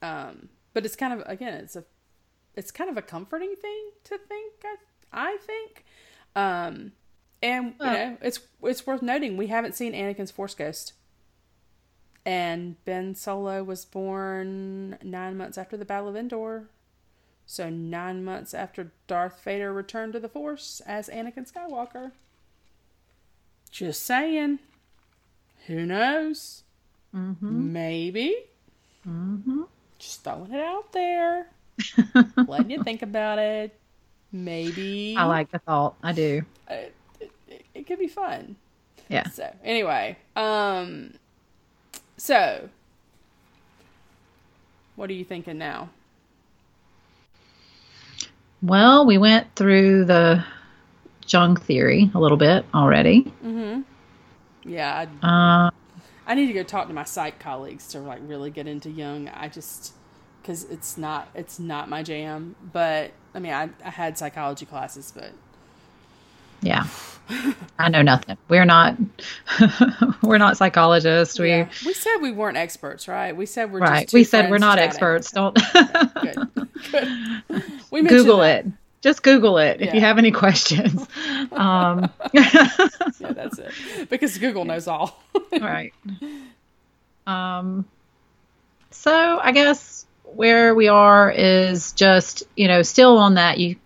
um, but it's kind of, again, it's a, it's kind of a comforting thing to think, I, I think. Um, and you know, it's, it's worth noting we haven't seen Anakin's Force Ghost and Ben Solo was born nine months after the Battle of Endor. So, nine months after Darth Vader returned to the Force as Anakin Skywalker. Just saying. Who knows? Mm-hmm. Maybe. Mm-hmm. Just throwing it out there. Letting you think about it. Maybe. I like the thought. I do. it, it, it, it could be fun. Yeah. So anyway, um, so what are you thinking now? Well, we went through the Jung theory a little bit already. Mm-hmm. Yeah, I, Uh, I need to go talk to my psych colleagues to like really get into Jung. I just because it's not it's not my jam. But I mean, I I had psychology classes, but yeah. I know nothing. We're not. we're not psychologists. We yeah. we said we weren't experts, right? We said we're right. Just We said we're not experts. Don't Good, good. We Google that. it. Just Google it if you have any questions. Um, Yeah, that's it. Because Google knows all. right. Um, so I guess where we are is just you know still on that you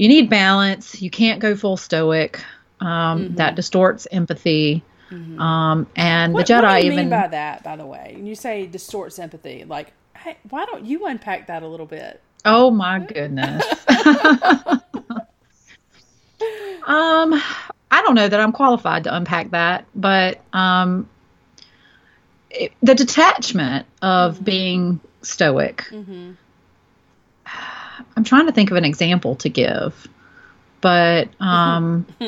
you need balance. You can't go full stoic. Um, That distorts empathy. Um, and What, the Jedi what do you even mean by that, by the way? And you say distorts empathy. Like, hey, why don't you unpack that a little bit? Oh my goodness. um, I don't know that I'm qualified to unpack that, but um, it, the detachment of being stoic. Mm-hmm. I'm trying to think of an example to give, but um,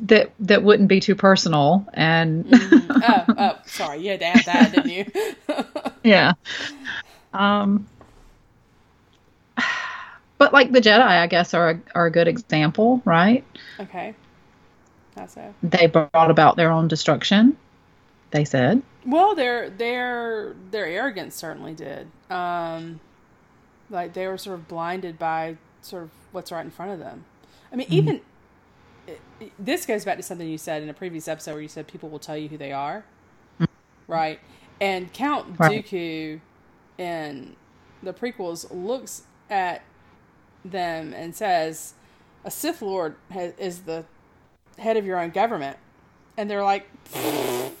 that that wouldn't be too personal and. oh, oh, sorry. You had to add that, didn't you? yeah. Um, but like the Jedi, I guess are a, are a good example, right? okay. How so? They brought about their own destruction. They said, Well, their their their arrogance certainly did. Um, like they were sort of blinded by sort of what's right in front of them. I mean, even it, it- this goes back to something you said in a previous episode where you said people will tell you who they are, right? And Count Right. Dooku in the prequels looks at them and says, "A Sith Lord ha- is the head of your own government," and they're like.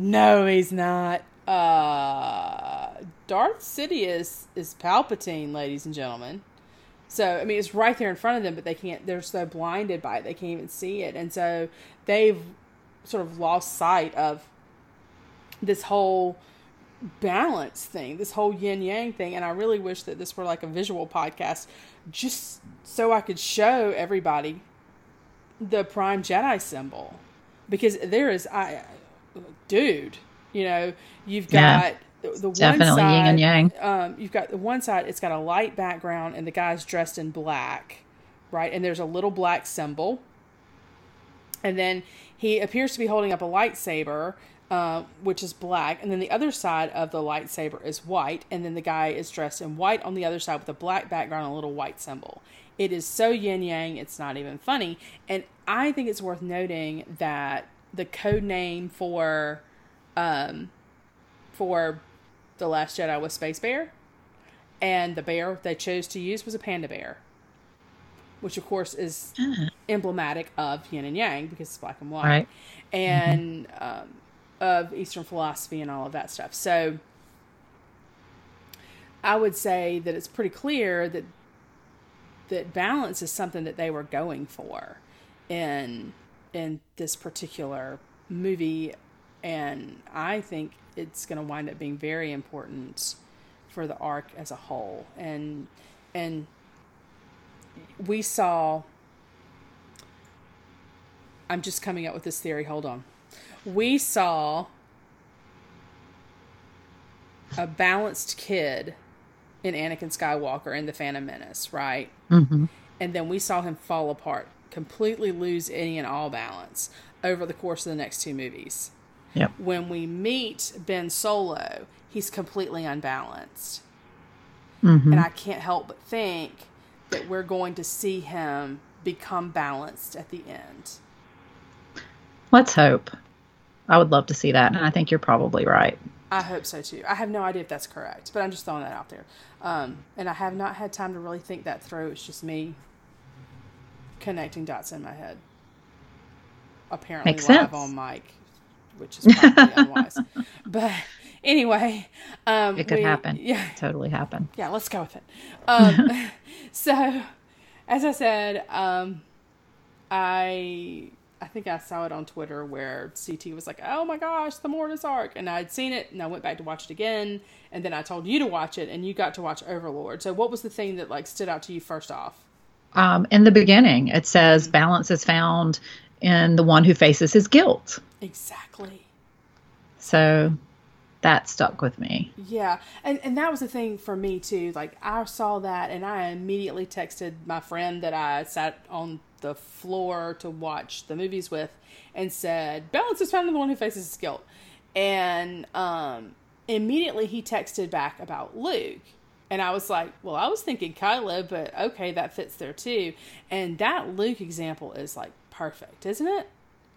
No, he's not. Uh, Darth Sidious is Palpatine, ladies and gentlemen. So I mean, it's right there in front of them, but they can't. They're so blinded by it, they can't even see it, and so they've sort of lost sight of this whole balance thing, this whole yin yang thing. And I really wish that this were like a visual podcast, just so I could show everybody the Prime Jedi symbol, because there is I, dude, you know, you've got Yeah. the, the one Definitely side, yin and yang. Um, you've got the one side; it's got a light background, and the guy's dressed in black, right? And there's a little black symbol, and then he appears to be holding up a lightsaber, uh, which is black. And then the other side of the lightsaber is white. And then the guy is dressed in white on the other side with a black background and a little white symbol. It is so yin yang, it's not even funny. And I think it's worth noting that the code name for um, for the Last Jedi was Space Bear, and the bear they chose to use was a panda bear, which of course is emblematic of yin and yang because it's black and white, Right. and um, of Eastern philosophy and all of that stuff. So I would say that it's pretty clear that that balance is something that they were going for in in this particular movie and I think it's going to wind up being very important for the arc as a whole. And and we saw I'm just coming up with this theory hold on. We saw a balanced kid in Anakin Skywalker in the Phantom Menace right? Hmm and then we saw him fall apart, completely lose any and all balance over the course of the next two movies. Yep. When we meet Ben Solo, he's completely unbalanced. hmm And I can't help but think that we're going to see him become balanced at the end. Let's hope. I would love to see that, and I think you're probably right. I hope so too. I have no idea if that's correct, but I'm just throwing that out there. Um, and I have not had time to really think that through. It's just me connecting dots in my head. Apparently Makes live sense. on mic, which is probably unwise. But anyway, um, It could we- happen. Yeah, Totally happen. yeah, let's go with it. Um, so, as I said, um, I I think I saw it on Twitter where CT was like, "Oh my gosh, the Mortis arc," and I'd seen it, and I went back to watch it again, and then I told you to watch it, and you got to watch Overlord. So, what was the thing that like stood out to you first off? Um, in the beginning, it says balance is found in the one who faces his guilt. Exactly. So that stuck with me. Yeah, and and that was the thing for me too. Like I saw that, and I immediately texted my friend that I sat on the floor to watch the movies with, and said, "Balance is found in the one who faces his guilt." And um, immediately he texted back about Luke, and I was like, "Well, I was thinking Kylo, but okay, that fits there too." And that Luke example is like perfect, isn't it?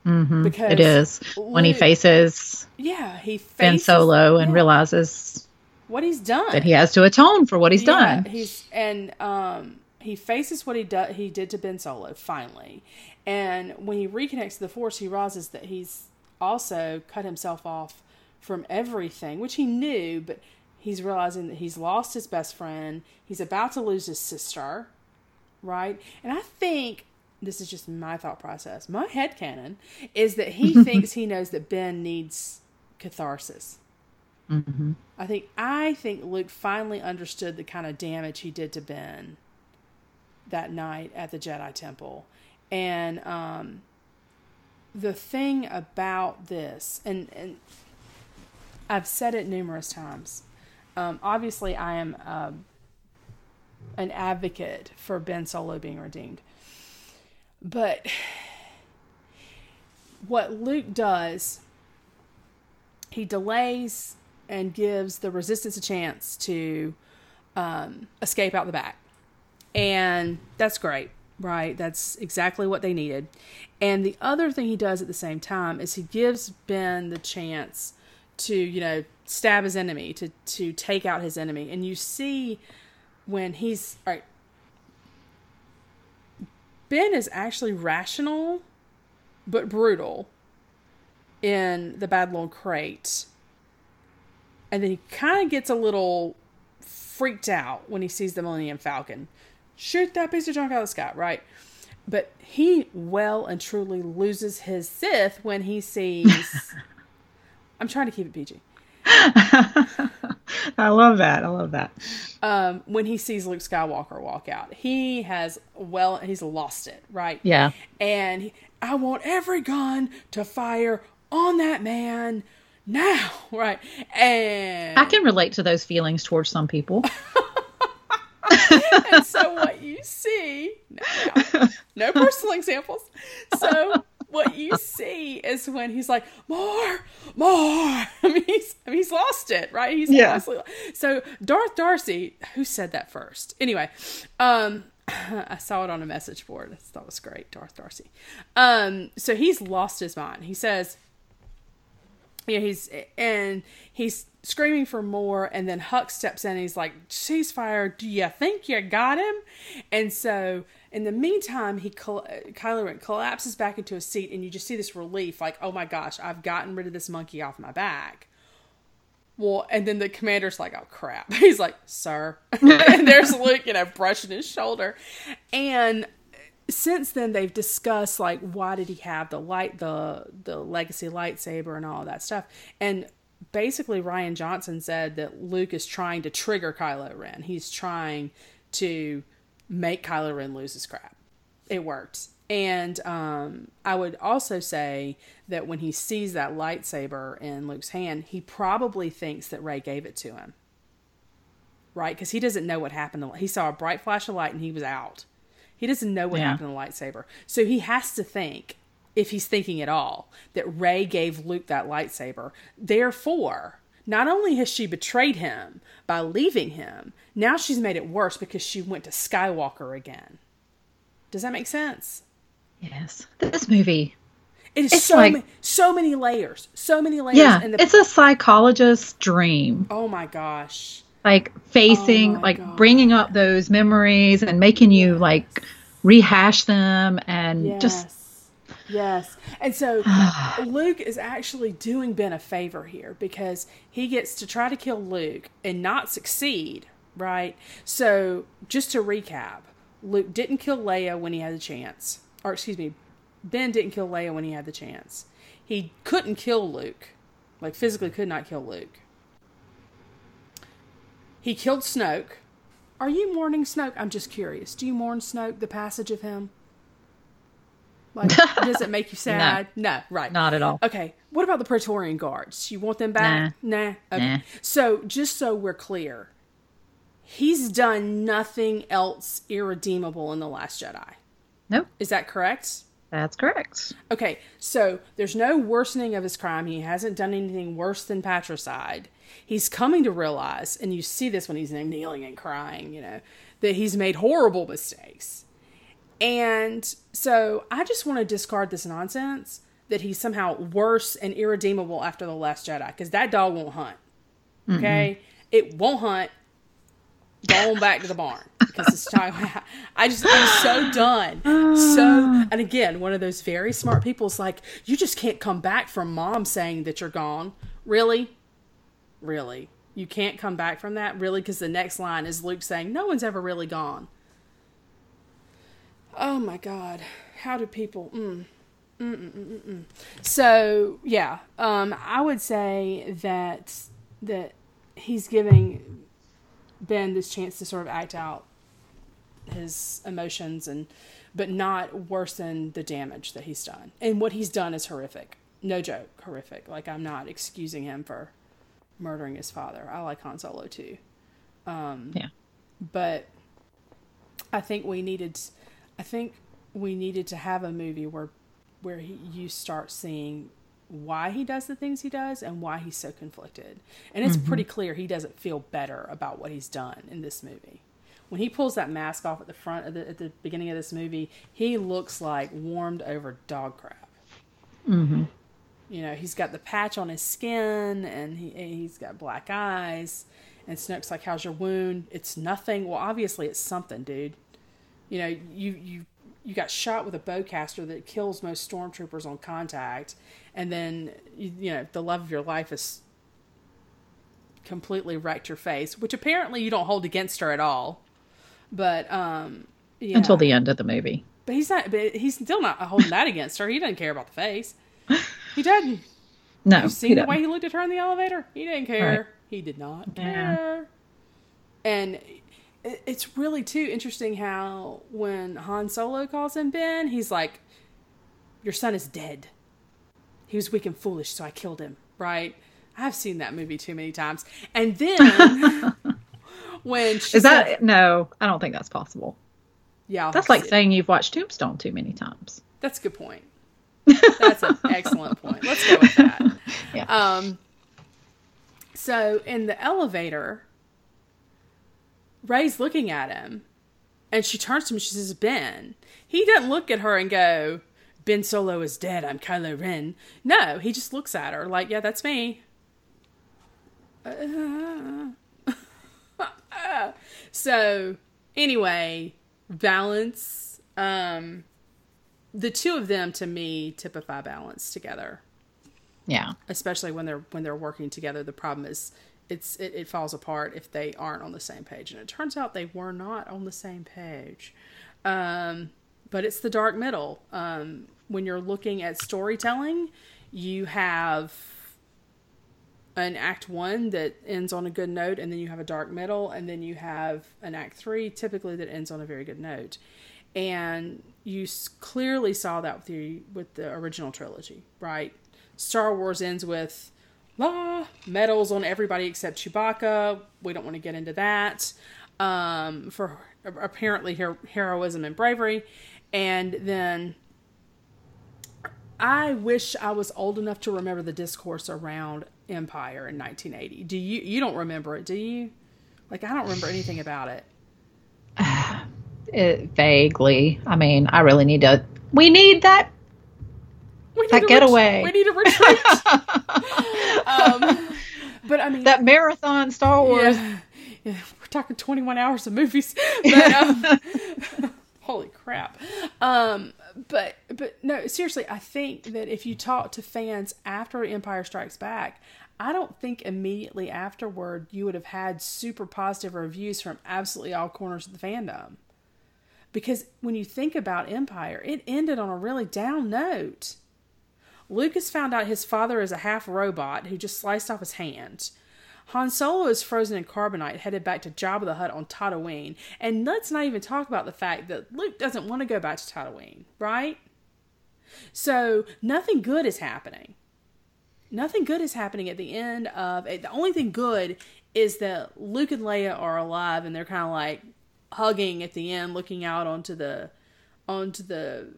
Mm-hmm. Because it is when he faces Yeah, he Ben faces Solo and yeah, realizes what he's done. that he has to atone for what he's Yeah, done. He's and um he faces what he do, he did to Ben Solo finally, and when he reconnects to the Force, he realizes that he's also cut himself off from everything, which he knew, but he's realizing that he's lost his best friend. He's about to lose his sister, right? And I think this is just my thought process. My head headcanon is that he thinks he knows that Ben needs catharsis. hmm I think I think Luke finally understood the kind of damage he did to Ben that night at the Jedi Temple. And um, the thing about this, and, and I've said it numerous times. Um, obviously, I am um an advocate for Ben Solo being redeemed. But what Luke does, he delays and gives the resistance a chance to um, escape out the back. And that's great, right? That's exactly what they needed. And the other thing he does at the same time is he gives Ben the chance to, you know, stab his enemy, to, to take out his enemy. And you see when he's, all right, Ben is actually rational but brutal in the Battle of Crait. And then he kind of gets a little freaked out when he sees the Millennium Falcon. Shoot that piece of junk out of the sky, right? But he well and truly loses his Sith when he sees. I'm trying to keep it PG. I love that. I love that. Um, when he sees Luke Skywalker walk out, he has well, he's lost it, right? Yeah. and he, I want every gun to fire on that man now, right? And I can relate to those feelings towards some people. and so what you see, no, no personal examples. So what you see is when he's like, more, more. I mean, he's, I mean, he's lost it, right? He's Yeah. so Darth Darcy, who said that first? Anyway, um, I saw it on a message board. I thought it was great, Darth Darcy. Um, so he's lost his mind. He says, yeah, he's and he's screaming for more, and then Hux steps in. and He's like, "Ceasefire! Do you think you got him?" And so, in the meantime, he coll- uh, Kylo Ren collapses back into a seat, and you just see this relief, like, "Oh my gosh, I've gotten rid of this monkey off my back." Well, and then the commander's like, "Oh crap!" He's like, "Sir," and there's Luke, you know, brushing his shoulder, and since then they've discussed like why did he have the light the the legacy lightsaber and all that stuff and basically Rian Johnson said that Luke is trying to trigger Kylo Ren he's trying to make Kylo Ren lose his crap it worked and um, I would also say that when he sees that lightsaber in Luke's hand he probably thinks that Rey gave it to him right because he doesn't know what happened he saw a bright flash of light and he was out he doesn't know what Yeah. happened to the lightsaber. So he has to think, if he's thinking at all, that Rey gave Luke that lightsaber. Therefore, not only has she betrayed him by leaving him, now she's made it worse because she went to Skywalker again. Does that make sense? Yes. This movie It is It's so like- ma- so many layers, so many layers. Yeah, the, it's a psychologist's dream. oh my gosh, Like facing, Oh like God. bringing up those memories and making you like rehash them and yes, just yes. And so Luke is actually doing Ben a favor here because he gets to try to kill Luke and not succeed, right? So just to recap, Luke didn't kill Leia when he had the chance, or excuse me, Ben didn't kill Leia when he had the chance. He couldn't kill Luke, like physically could not kill Luke. He killed Snoke. Are you mourning Snoke? I'm just curious. Do you mourn Snoke, the passage of him? Like, does it make you sad? No, right. not at all. Okay. What about the Praetorian Guards? You want them back? Nah. Okay. Nah. So, just so we're clear, he's done nothing else irredeemable in The Last Jedi. Nope, Is that correct? that's correct. Okay, so there's no worsening of his crime. He hasn't done anything worse than patricide. He's coming to realize, and you see this when he's kneeling and crying, you know, that he's made horrible mistakes. And so I just want to discard this nonsense that he's somehow worse and irredeemable after The Last Jedi, because that dog won't hunt. Okay? It won't hunt. Go on back to the barn because it's time. I just I'm so done. So and again, one of those very smart people is like, you just can't come back from mom saying that you're gone. Really, really, you can't come back from that. Really, because the next line is Luke saying, "No one's ever really gone." Oh my God, how do people? Mm. Mm-mm-mm-mm. So yeah, um, I would say that that he's giving Ben this chance to sort of act out his emotions and but not worsen the damage that he's done. And what he's done is horrific. No joke, horrific. Like I'm not excusing him for murdering his father. I like Han Solo too. Um, Yeah. But I think we needed I think we needed to have a movie where where he, you start seeing why he does the things he does and why he's so conflicted. And it's pretty clear he doesn't feel better about what he's done in this movie. When he pulls that mask off at the front of the, at the beginning of this movie, he looks like warmed over dog crap. hmm You know, he's got the patch on his skin and he, he's got black eyes. And Snoke's like, How's your wound? It's nothing. Well, obviously, it's something, dude. You know, you, you, you got shot with a bowcaster that kills most stormtroopers on contact. And then, you, you know, the love of your life has completely wrecked your face, which apparently you don't hold against her at all. But, um, yeah. Until the end of the movie. But he's not. But he's still not holding that against her. He doesn't care about the face. He doesn't. No, You he seen the way he looked at her in the elevator? He didn't care. Right. He did not Yeah. care. And it- it's really too interesting how when Han Solo calls him Ben, he's like, "Your son is dead. He was weak and foolish, so I killed him." Right? I've seen that movie too many times. And then when she Is said- that no? I don't think that's possible. yeah? I'll That's like see- saying you've watched Tombstone too many times. That's a good point. That's an excellent point. Let's go with that. Yeah. Um, so in the elevator, Rey's looking at him, and she turns to him. She says, "Ben." He doesn't look at her and go, "Ben Solo is dead. I'm Kylo Ren." No, he just looks at her like, "Yeah, that's me." so anyway, balance. Um, the two of them to me typify balance together Yeah. especially when they're when they're working together the problem is it's it, it falls apart if they aren't on the same page. And it turns out they were not on the same page. Um, but it's the dark middle. Um, when you're looking at storytelling you have an act one that ends on a good note and then you have a dark middle and then you have an act three typically that ends on a very good note. And you clearly saw that with the with the original trilogy right? Star wars ends with la medals on everybody except chewbacca we don't want to get into that um, for apparently her- heroism and bravery and then I wish I was old enough to remember the discourse around Empire in 1980. Do you? You don't remember it, do you? Like I don't remember anything about it. It, vaguely. I mean, I really need to. We need that We need That a getaway. we need a retreat. um, but I mean, That marathon Star Wars. yeah, yeah, we're talking 21 hours of movies. But, um, holy crap. Um, but but no, seriously, I think that if you talk to fans after Empire Strikes Back, I don't think immediately afterward you would have had super positive reviews from absolutely all corners of the fandom. Because when you think about Empire, it ended on a really down note. Lucas found out his father is a half robot who just sliced off his hand. Han Solo is frozen in carbonite, headed back to Jabba the Hutt on Tatooine. And let's not even talk about the fact that Luke doesn't want to go back to Tatooine, right? So nothing good is happening. Nothing good is happening at the end of it. The only thing good is that Luke and Leia are alive and they're kind of like hugging at the end, looking out onto the onto the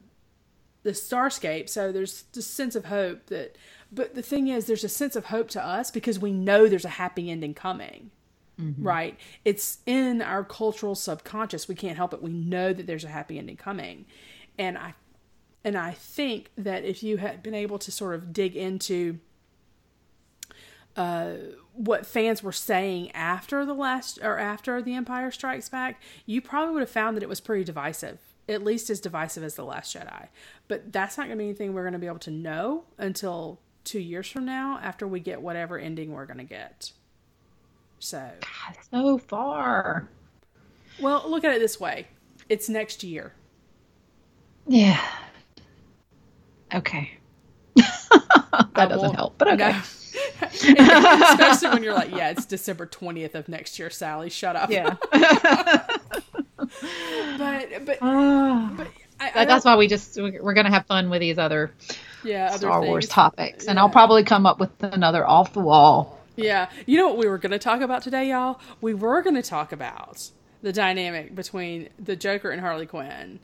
the starscape. So there's this sense of hope that. But the thing is, there's a sense of hope to us because we know there's a happy ending coming. Right? It's in our cultural subconscious. We can't help it. We know that there's a happy ending coming, and I and I think that if you had been able to sort of dig into uh, what fans were saying after the last or after the Empire Strikes Back, you probably would have found that it was pretty divisive, at least as divisive as the Last Jedi. But that's not going to be anything we're going to be able to know until two years from now, after we get whatever ending we're going to get. So, So far. well, look at it this way: it's next year. Yeah. Okay. that I doesn't help, but okay. No. Especially when you're like, yeah, it's December 20th of next year, Sally. Shut up. Yeah. But, but, Ah. but I, I that's why we just we're going to have fun with these other yeah, other Star Wars topics, and Yeah. I'll probably come up with another off the wall. Yeah. You know what we were going to talk about today, y'all? We were going to talk about the dynamic between the Joker and Harley Quinn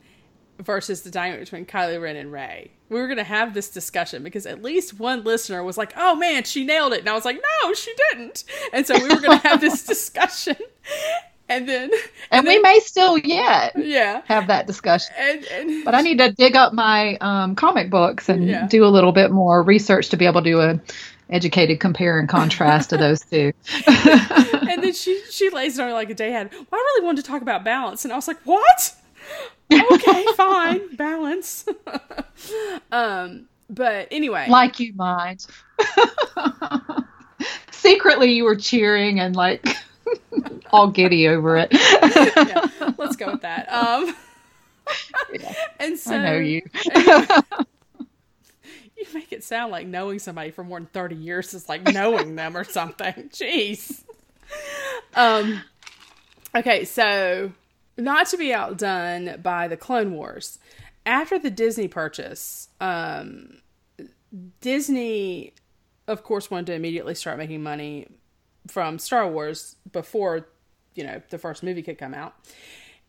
versus the dynamic between Kylo Ren and Rey. We were going to have this discussion because at least one listener was like, oh man, she nailed it. And I was like, no, she didn't. And so we were going to have this discussion. And then, And we then- may still yet yeah. have that discussion. And, and, But I need to dig up my um, comic books and Yeah. do a little bit more research to be able to do a educated compare and contrast to those two. and then she she lays it on me like a day had. Well, I really wanted to talk about balance, and I was like, "What? Okay, fine, balance." um, but anyway, like you might. Secretly, you were cheering and like all giddy over it. yeah, let's go with that. Um, Yeah, and so I know you. you make it sound like knowing somebody for more than 30 years is like knowing them or something. Jeez. Um okay, so not to be outdone by the Clone Wars. After the Disney purchase, um Disney of course wanted to immediately start making money from Star Wars before, you know, the first movie could come out.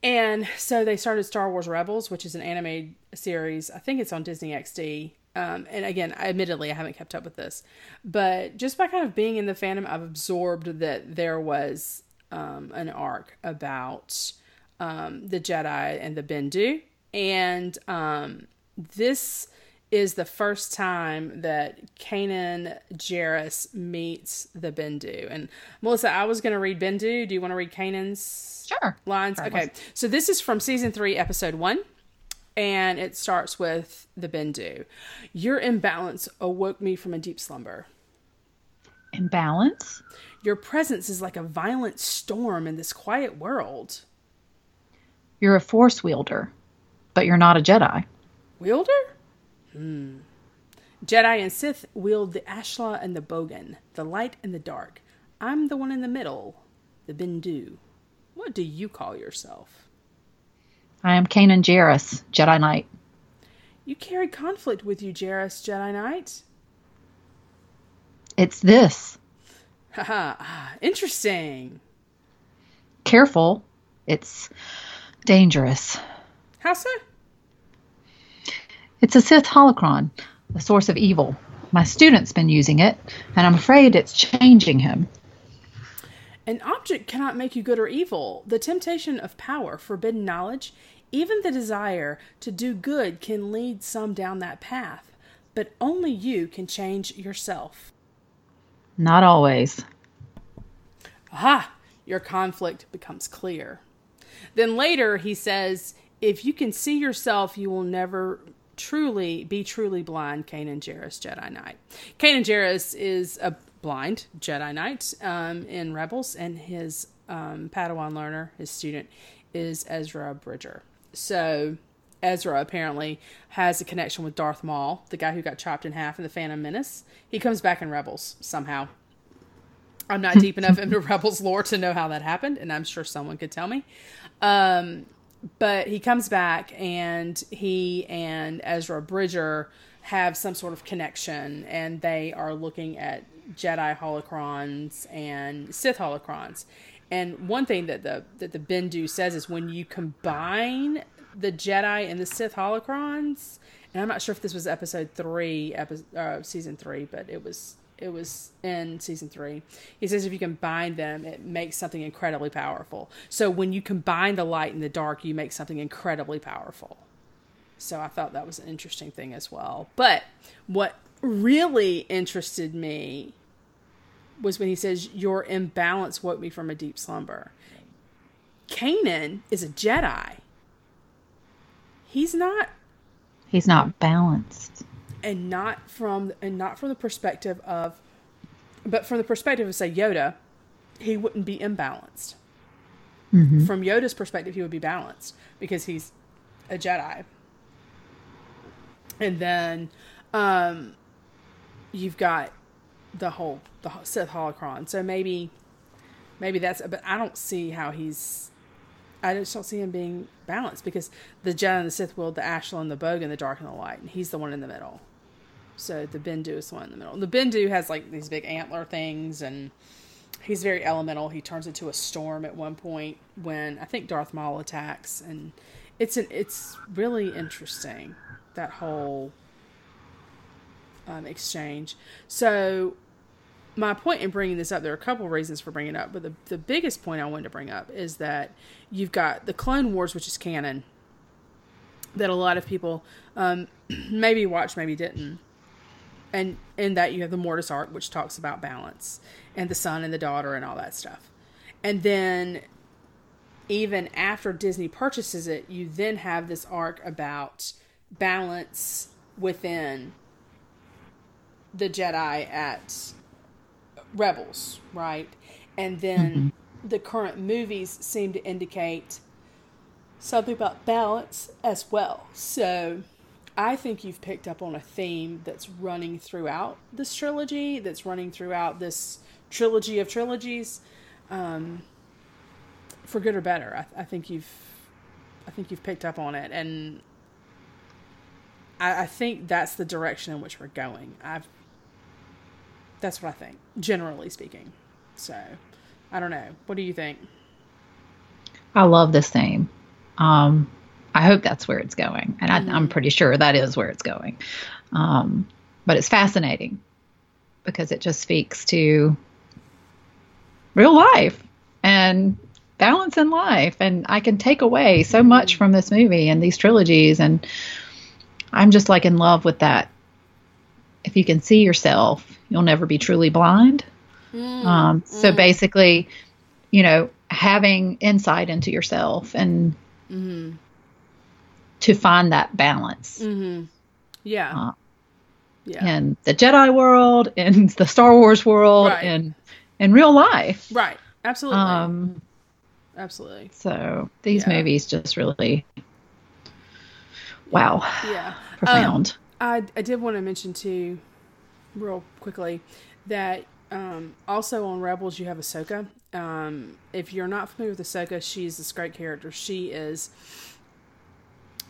And so they started Star Wars Rebels, which is an animated series. I think it's on Disney XD. Um, and again, admittedly, I haven't kept up with this, but just by kind of being in the fandom, I've absorbed that there was um, an arc about um, the Jedi and the Bendu, and um, this is the first time that Kanan Jarrus meets the Bendu. And Melissa, I was going to read Bendu. Do you want to read Kanan's? Sure. lines. Sure, Okay, so this is from season three, episode one, and it starts with the Bendu. Your imbalance awoke me from a deep slumber. Imbalance. Your presence is like a violent storm in this quiet world. You're a force wielder, but you're not a Jedi. Wielder? Hmm. Jedi and Sith wield the Ashla and the Bogan, the light and the dark. I'm the one in the middle, the Bendu. What do you call yourself? I am Kanan Jarrus, Jedi Knight. You carry conflict with you, Jarrus Jedi Knight. It's this. Haha, ah, interesting. Careful. It's dangerous. How so? It's a Sith holocron, the source of evil. My student's been using it, and I'm afraid it's changing him. An object cannot make you good or evil. The temptation of power, forbidden knowledge, even the desire to do good can lead some down that path. but only you can change yourself. Not always. Aha! Your conflict becomes clear. Then later he says, If you can see yourself, you will never truly be truly blind, Kanan Jarrus, Jedi Knight. Kanan Jarrus is a blind Jedi Knight um, in Rebels, and his um, Padawan learner, his student, is Ezra Bridger. So Ezra apparently has a connection with Darth Maul, the guy who got chopped in half in the Phantom Menace. He comes back in Rebels somehow. I'm not deep enough into Rebels lore to know how that happened, and I'm sure someone could tell me. Um, but he comes back, and he and Ezra Bridger have some sort of connection, and they are looking at Jedi holocrons and Sith holocrons. And one thing that the that the Bendu says is when you combine the Jedi and the Sith holocrons, and I'm not sure if this was episode three, episode, uh, season three, but it was it was in season three. He says if you combine them, it makes something incredibly powerful. So when you combine the light and the dark, you make something incredibly powerful. So I thought that was an interesting thing as well. But what really interested me was when he says, Your imbalance woke me from a deep slumber. Kanan is a Jedi. He's not He's not balanced. And not from and not from the perspective of but from the perspective of say Yoda, he wouldn't be imbalanced. From Yoda's perspective, he would be balanced because he's a Jedi. And then um you've got the whole the Sith holocron. So maybe maybe that's but I don't see how he's I just don't see him being balanced because the Jedi and the Sith wield the Ashla and the Boga and the Dark and the Light, and he's the one in the middle. So the Bendu is the one in the middle. The Bendu has like these big antler things, and he's very elemental. He turns into a storm at one point when I think Darth Maul attacks, and it's an it's really interesting that whole um, exchange. So my point in bringing this up, there are a couple reasons for bringing it up, but the, the biggest point I wanted to bring up is that you've got the Clone Wars, which is canon, that a lot of people um, maybe watched, maybe didn't. And in that, you have the Mortis arc, which talks about balance, and the son and the daughter, and all that stuff. And then, even after Disney purchases it, you then have this arc about balance within the Jedi at Rebels, right? And then mm-hmm. the current movies seem to indicate something about balance as well. So I think you've picked up on a theme that's running throughout this trilogy, that's running throughout this trilogy of trilogies, um, for good or better. I, I think you've, I think you've picked up on it, and I, I think that's the direction in which we're going. I've that's what I think, generally speaking. So, I don't know. What do you think? I love this theme. Um, I hope that's where it's going, and I, I'm mm-hmm. pretty sure that is where it's going. Um, but it's fascinating because it just speaks to real life and balance in life, and I can take away so mm-hmm. much from this movie and these trilogies, and I'm just like in love with that. If you can see yourself, you'll never be truly blind. Mm-hmm. Um, so basically, you know, having insight into yourself and to find that balance Yeah. Uh, yeah. in the Jedi world, in the Star Wars world, Right. and in real life. right. Absolutely. Um, Absolutely. so these Yeah. movies just really, wow, Yeah. profound. I, I did want to mention too, real quickly, that um, also on Rebels you have Ahsoka. Um, if you're not familiar with Ahsoka, she's this great character. She is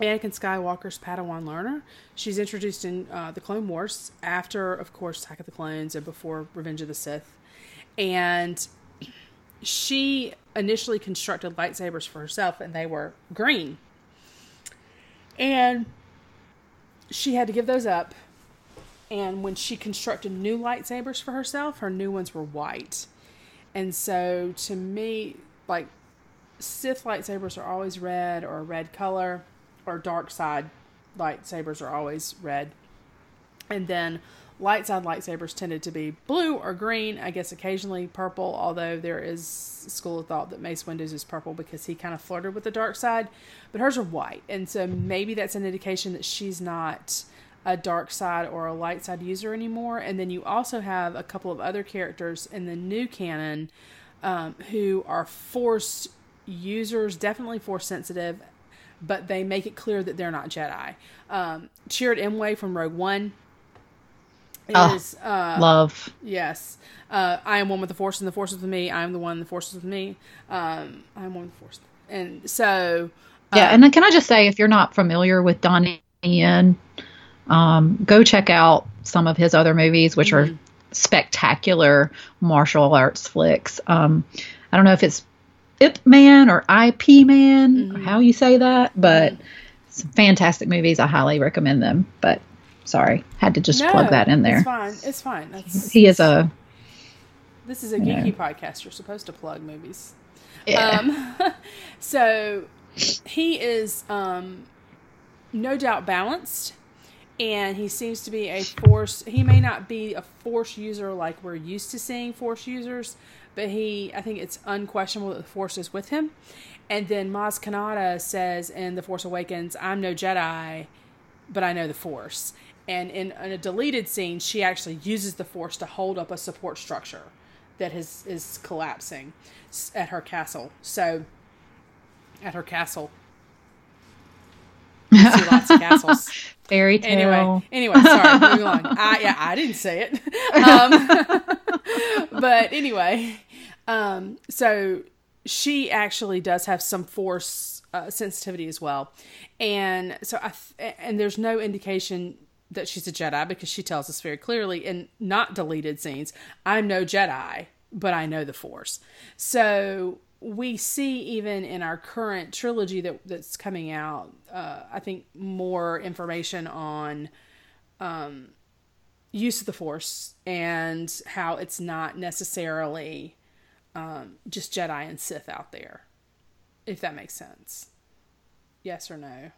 Anakin Skywalker's Padawan learner. She's introduced in uh, the Clone Wars after, of course, Attack of the Clones and before Revenge of the Sith, and she initially constructed lightsabers for herself, and they were green. And she had to give those up. And when she constructed new lightsabers for herself, her new ones were white. And so to me, like Sith lightsabers are always red or a red color, or dark side lightsabers are always red. And then light side lightsabers tended to be blue or green, I guess occasionally purple, although there is school of thought that Mace Windu's is purple because he kind of flirted with the dark side, but hers are white. And so maybe that's an indication that she's not a dark side or a light side user anymore. And then you also have a couple of other characters in the new canon um, who are force users, definitely force sensitive, but they make it clear that they're not Jedi. Um, Chirrut Îmwe from Rogue One is oh, uh, love. Yes, uh, I am one with the Force, and the Force is with me. I am the one, the Force is with me. Um, I am one with the Force, and so yeah. Um, and then can I just say, if you're not familiar with Donnie Yen, um, go check out some of his other movies, which mm-hmm. are spectacular martial arts flicks. Um, I don't know if it's Ip Man or IP Man, mm-hmm. or how you say that, but mm-hmm. some fantastic movies. I highly recommend them. But sorry, had to just no, plug that in there. It's fine. It's fine. That's, he is a. This is a geeky know. podcast. You're supposed to plug movies. Yeah. Um, so he is um, no doubt balanced and he seems to be a force he may not be a force user like we're used to seeing force users but he i think it's unquestionable that the force is with him and then maz kanata says in the force awakens i'm no jedi but i know the force and in, in a deleted scene she actually uses the force to hold up a support structure that has, is collapsing at her castle so at her castle see lots of castles Fairy tale. Anyway, anyway, sorry, moving along. I, yeah, I didn't say it. Um, but anyway, um, so she actually does have some force uh, sensitivity as well, and so I th- and there's no indication that she's a Jedi because she tells us very clearly in not deleted scenes, "I'm no Jedi, but I know the Force." So we see even in our current trilogy that that's coming out, uh, I think more information on um, use of the Force and how it's not necessarily um, just Jedi and Sith out there, if that makes sense. Yes or no?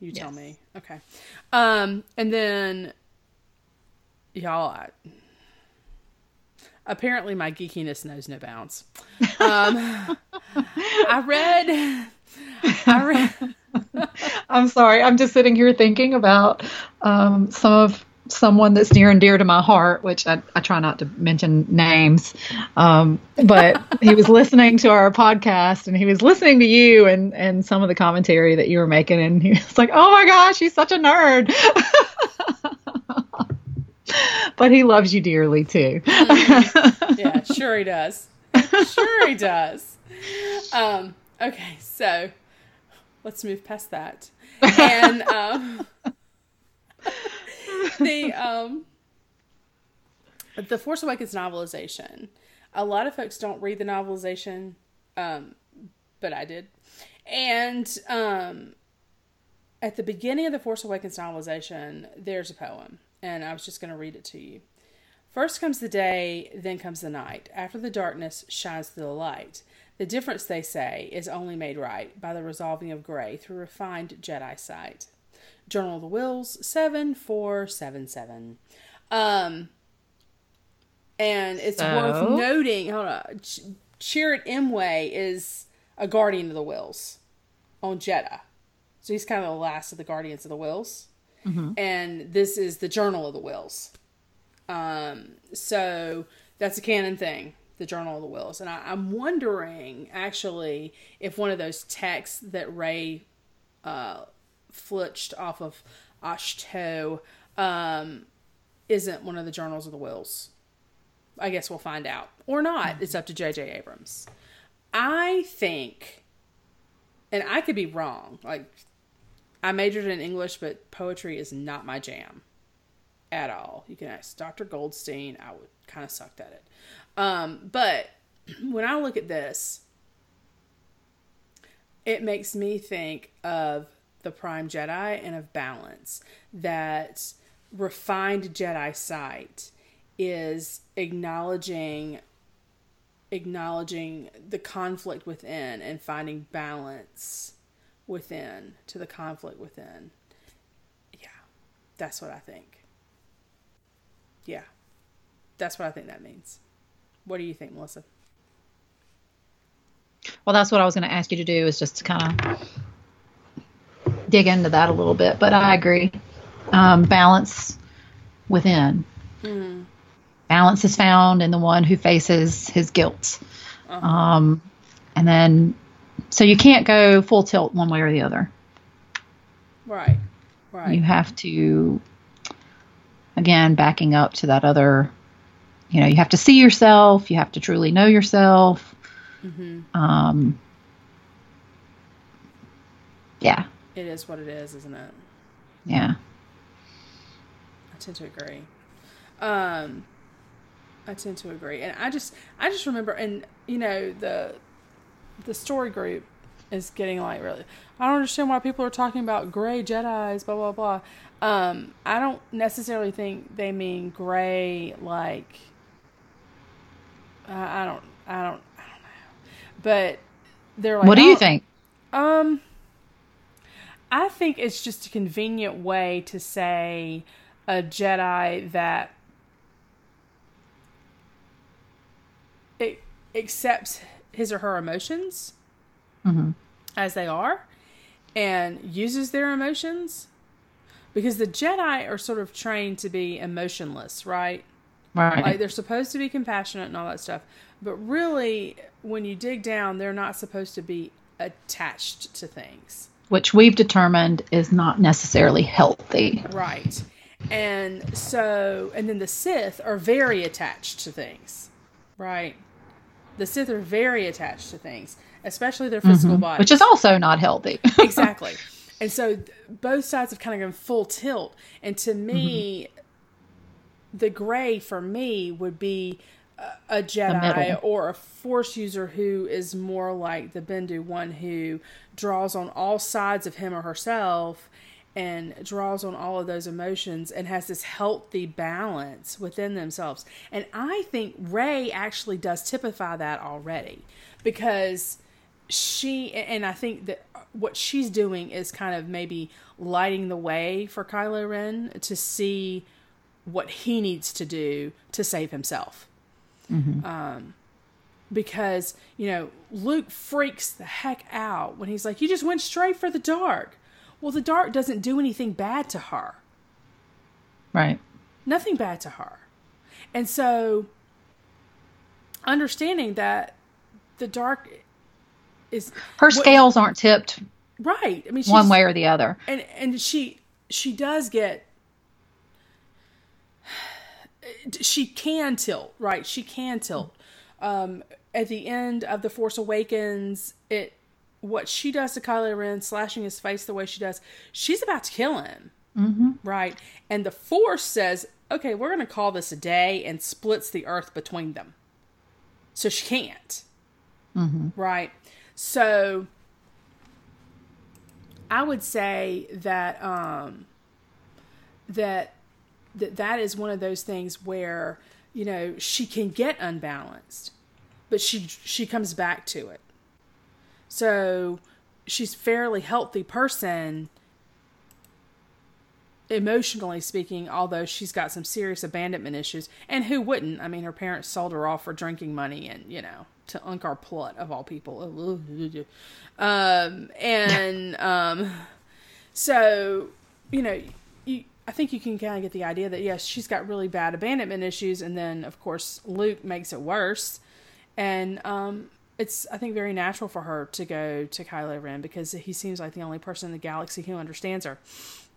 You tell yes. me. Okay. Um, and then, y'all, I, apparently my geekiness knows no bounds. Um, I read. I read. I'm sorry. I'm just sitting here thinking about um, some of someone that's near and dear to my heart, which I, I try not to mention names. Um, but he was listening to our podcast and he was listening to you and, and some of the commentary that you were making. And he was like, oh my gosh, he's such a nerd. but he loves you dearly too. mm-hmm. Yeah, sure he does. Sure he does. Um, okay, so let's move past that. And um, the um, the Force Awakens novelization. A lot of folks don't read the novelization, um, but I did. And um, at the beginning of the Force Awakens novelization, there's a poem and I was just going to read it to you. First comes the day, then comes the night. After the darkness shines the light. The difference, they say, is only made right by the resolving of gray through refined Jedi sight. Journal of the Wills 7477. Um, and it's so? worth noting, hold on, Ch- Chirrut is a guardian of the wills on Jedha. So he's kind of the last of the guardians of the wills. Mm-hmm. And this is the Journal of the Wills. Um, so that's a canon thing, the Journal of the Wills. And I, am wondering, actually, if one of those texts that Rey uh, flitched off of Ahch-To um, isn't one of the Journals of the wills. I guess we'll find out. Or not. Mm-hmm. It's up to J.J. Abrams. I think, and I could be wrong, like I majored in English, but poetry is not my jam at all. You can ask Dr. Goldstein. I would kind of sucked at it. Um, but when I look at this, it makes me think of the Prime Jedi and of balance. That refined Jedi sight is acknowledging acknowledging the conflict within and finding balance within to the conflict within. Yeah, that's what I think. Yeah. That's what I think that means. What do you think, Melissa? Well, that's what I was going to ask you to do is just to kind of dig into that a little bit. But I agree. Um, balance within. Mm. Balance is found in the one who faces his guilt. Uh-huh. Um, and then, so you can't go full tilt one way or the other. Right. Right. You have to, again, backing up to that other, you know, you have to see yourself, you have to truly know yourself. hmm Um, yeah, It is what it is, isn't it? yeah. I tend to agree. Um, I tend to agree, and I just, I just remember, and you know, the, the story group is getting like really. I don't understand why people are talking about gray Jedi's, blah blah blah. Um, I don't necessarily think they mean gray like. I I don't, I don't, I don't know, but they're like. what do you "Oh, think? um, I think it's just a convenient way to say a Jedi that it accepts his or her emotions hmm as they are and uses their emotions because the Jedi are sort of trained to be emotionless, right? Right. Like they're supposed to be compassionate and all that stuff, but really, when you dig down, they're not supposed to be attached to things. Which we've determined is not necessarily healthy. Right. And so, and then the Sith are very attached to things, right? The Sith are very attached to things, especially their physical mm-hmm. body, Which is also not healthy. exactly. And so th- both sides have kind of gone full tilt. And to me, mm-hmm. the gray for me would be a, a Jedi middle. or a Force user who is more like the Bendu one who draws on all sides of him or herself and draws on all of those emotions and has this healthy balance within themselves. And I think Rey actually does typify that already because she and I think that what she's doing is kind of maybe lighting the way for Kylo Ren to see what he needs to do to save himself. Um, because you know Luke freaks the heck out when he's like, "You just went straight for the dark." Well, the dark doesn't do anything bad to her. right. Nothing bad to her. And so understanding that the dark is Her scales aren't tipped right. I mean, one way or the other. and and she she does get she can tilt right? She can tilt. Um at the end of the force awakens it what she does to Kylo Ren slashing his face the way she does she's about to kill him. Hmm right? And the force says okay we're going to call this a day and splits the earth between them. So she can't. Hmm right? So i would say that um that that that is one of those things where you know she can get unbalanced but she she comes back to it. So she's fairly healthy person emotionally speaking although she's got some serious abandonment issues and who wouldn't? I mean her parents sold her off for drinking money and you know to unkar plutt of all people. Um and um so you know I think you can kind of get the idea that yes, she's got really bad abandonment issues, and then of course Luke makes it worse, and um, it's I think very natural for her to go to Kylo Ren because he seems like the only person in the galaxy who understands her,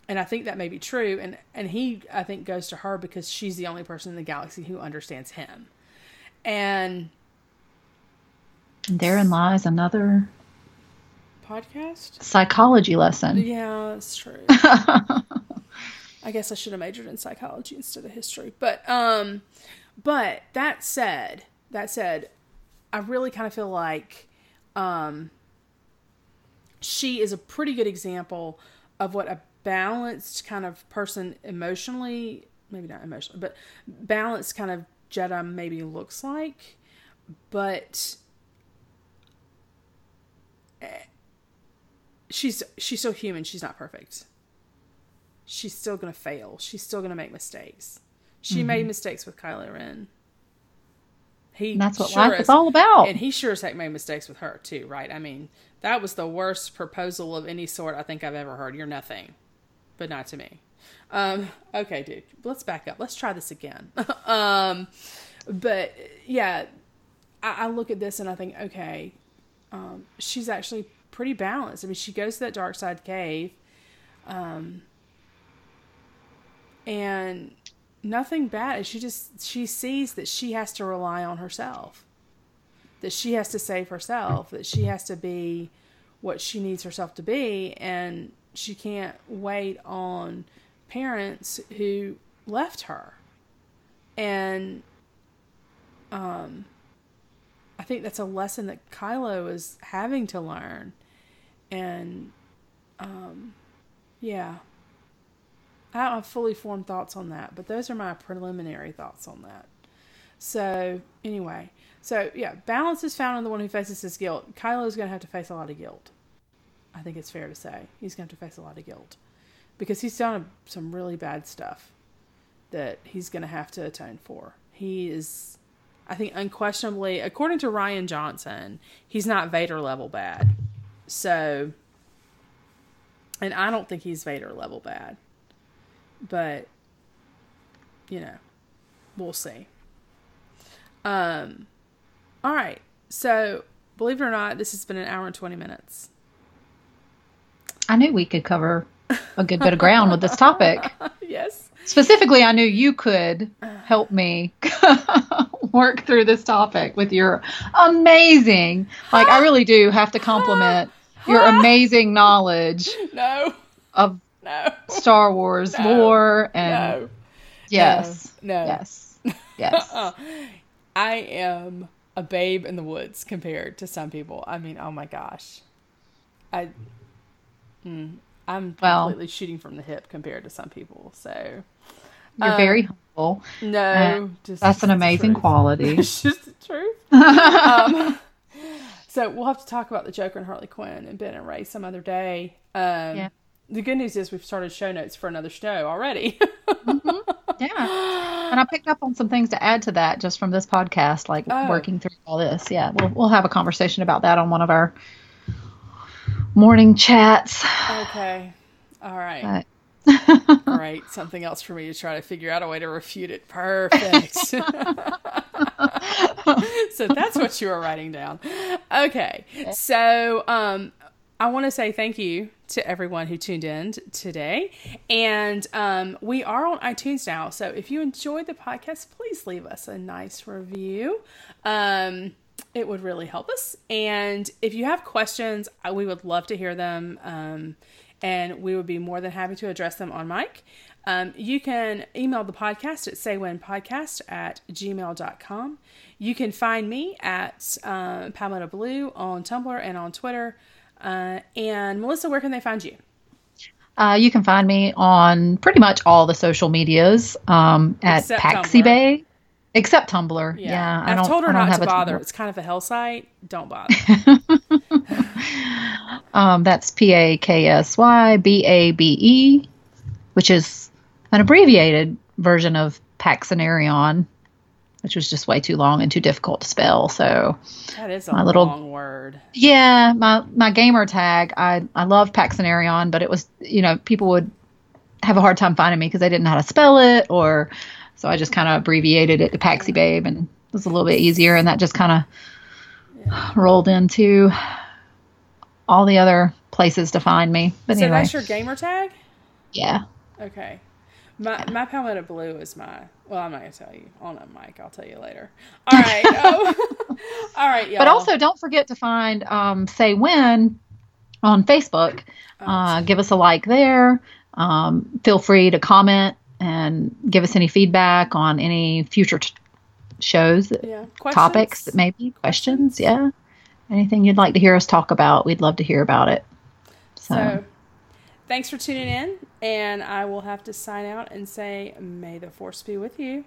and I think that may be true, and and he I think goes to her because she's the only person in the galaxy who understands him, and And therein lies another podcast. psychology lesson. Yeah, that's true. I guess I should have majored in psychology instead of history. But um but that said, that said, I really kind of feel like um she is a pretty good example of what a balanced kind of person emotionally, maybe not emotionally, but balanced kind of Jedi maybe looks like. But eh, she's she's so human, she's not perfect she's still going to fail. She's still going to make mistakes. She made mistakes with Kylo Ren. He And that's what sure life is all about. And he sure as heck made mistakes with her too, right? I mean, that was the worst proposal of any sort I think I've ever heard. You're nothing, but not to me. Um, okay, dude, let's back up. Let's try this again. um, but yeah, I, I look at this and I think, okay, um, she's actually pretty balanced. I mean, she goes to that dark side cave, um, and nothing bad. She just she sees that she has to rely on herself, that she has to save herself, that she has to be what she needs herself to be, and she can't wait on parents who left her. And um, I think that's a lesson that Kylo is having to learn. And um, yeah, I don't have fully formed thoughts on that, but those are my preliminary thoughts on that. So, anyway, so yeah, balance is found in the one who faces his guilt. Kylo is going to have to face a lot of guilt. I think it's fair to say he's going to have to face a lot of guilt because he's done some really bad stuff that he's going to have to atone for. He is, I think, unquestionably, according to Rian Johnson, he's not Vader level bad. So, and I don't think he's Vader level bad, but you know, we'll see. Um, all right. So, believe it or not, this has been an hour and 20 minutes. I knew we could cover a good bit of ground with this topic. yes. Specifically, I knew you could help me work through this topic with your amazing, like, I really do have to compliment your amazing knowledge No. of No. Star Wars No. lore and No. yes, No. yes, yes. I am a babe in the woods compared to some people. I mean, oh my gosh. I mm, I'm Well- completely shooting from the hip compared to some people. So You're uh, very humble. no, just That's an amazing quality. it's just the truth. um, so we'll have to talk about the Joker and Harley Quinn and Ben and Rey some other day. Um, Yeah. The good news is we've started show notes for another show already. Yeah. And I picked up on some things to add to that just from this podcast, like Oh. working through all this. Yeah, we'll we'll have a conversation about that on one of our morning chats. okay. All right. But Great. Something else for me to try to figure out a way to refute it. Perfect. so that's what you were writing down. Okay. So um I want to say thank you to everyone who tuned in today. And um, we are on iTunes now. So if you enjoyed the podcast, please leave us a nice review. Um, it would really help us. And if you have questions, uh, we would love to hear them. Um, and we would be more than happy to address them on mic. Um, you can email the podcast at saywhenpodcast at gmail.com. You can find me at Palmetto Blue on Tumblr and on Twitter. Uh, and Melissa, where can they find you? uh, you can find me on pretty much all the social medias um, at Except Paksy Tumblr. Bay, except Tumblr. Yeah, I I've don't. told her I not have to bother. Tumblr. It's kind of a hell site. Don't bother. Um, that's P A K S Y B A B E, which is an abbreviated version of Paksenarrion, which was just way too long and too difficult to spell. So, that is a My little- long word. yeah, my my gamer tag, I I love Paksenarrion, but it was you know people would have a hard time finding me because they didn't know how to spell it, or so I just kind of abbreviated it to Paksy Babe, and it was a little bit easier, and that just kind of rolled into all the other places to find me. But So anyway, that's your gamer tag? yeah. Okay. My my Palmetto Blue is my. Well, I'm not gonna tell you on a mic. I'll tell you later. All right. Oh. All right, y'all. But also, don't forget to find um, Say When on Facebook. Oh, Uh, give us a like there. Um, feel free to comment and give us any feedback on any future t- shows, yeah. Topics that maybe questions. Yeah, anything you'd like to hear us talk about, we'd love to hear about it. So, So, thanks for tuning in, and I will have to sign out and say, "May the force be with you."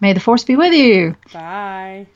may the force be with you. Bye.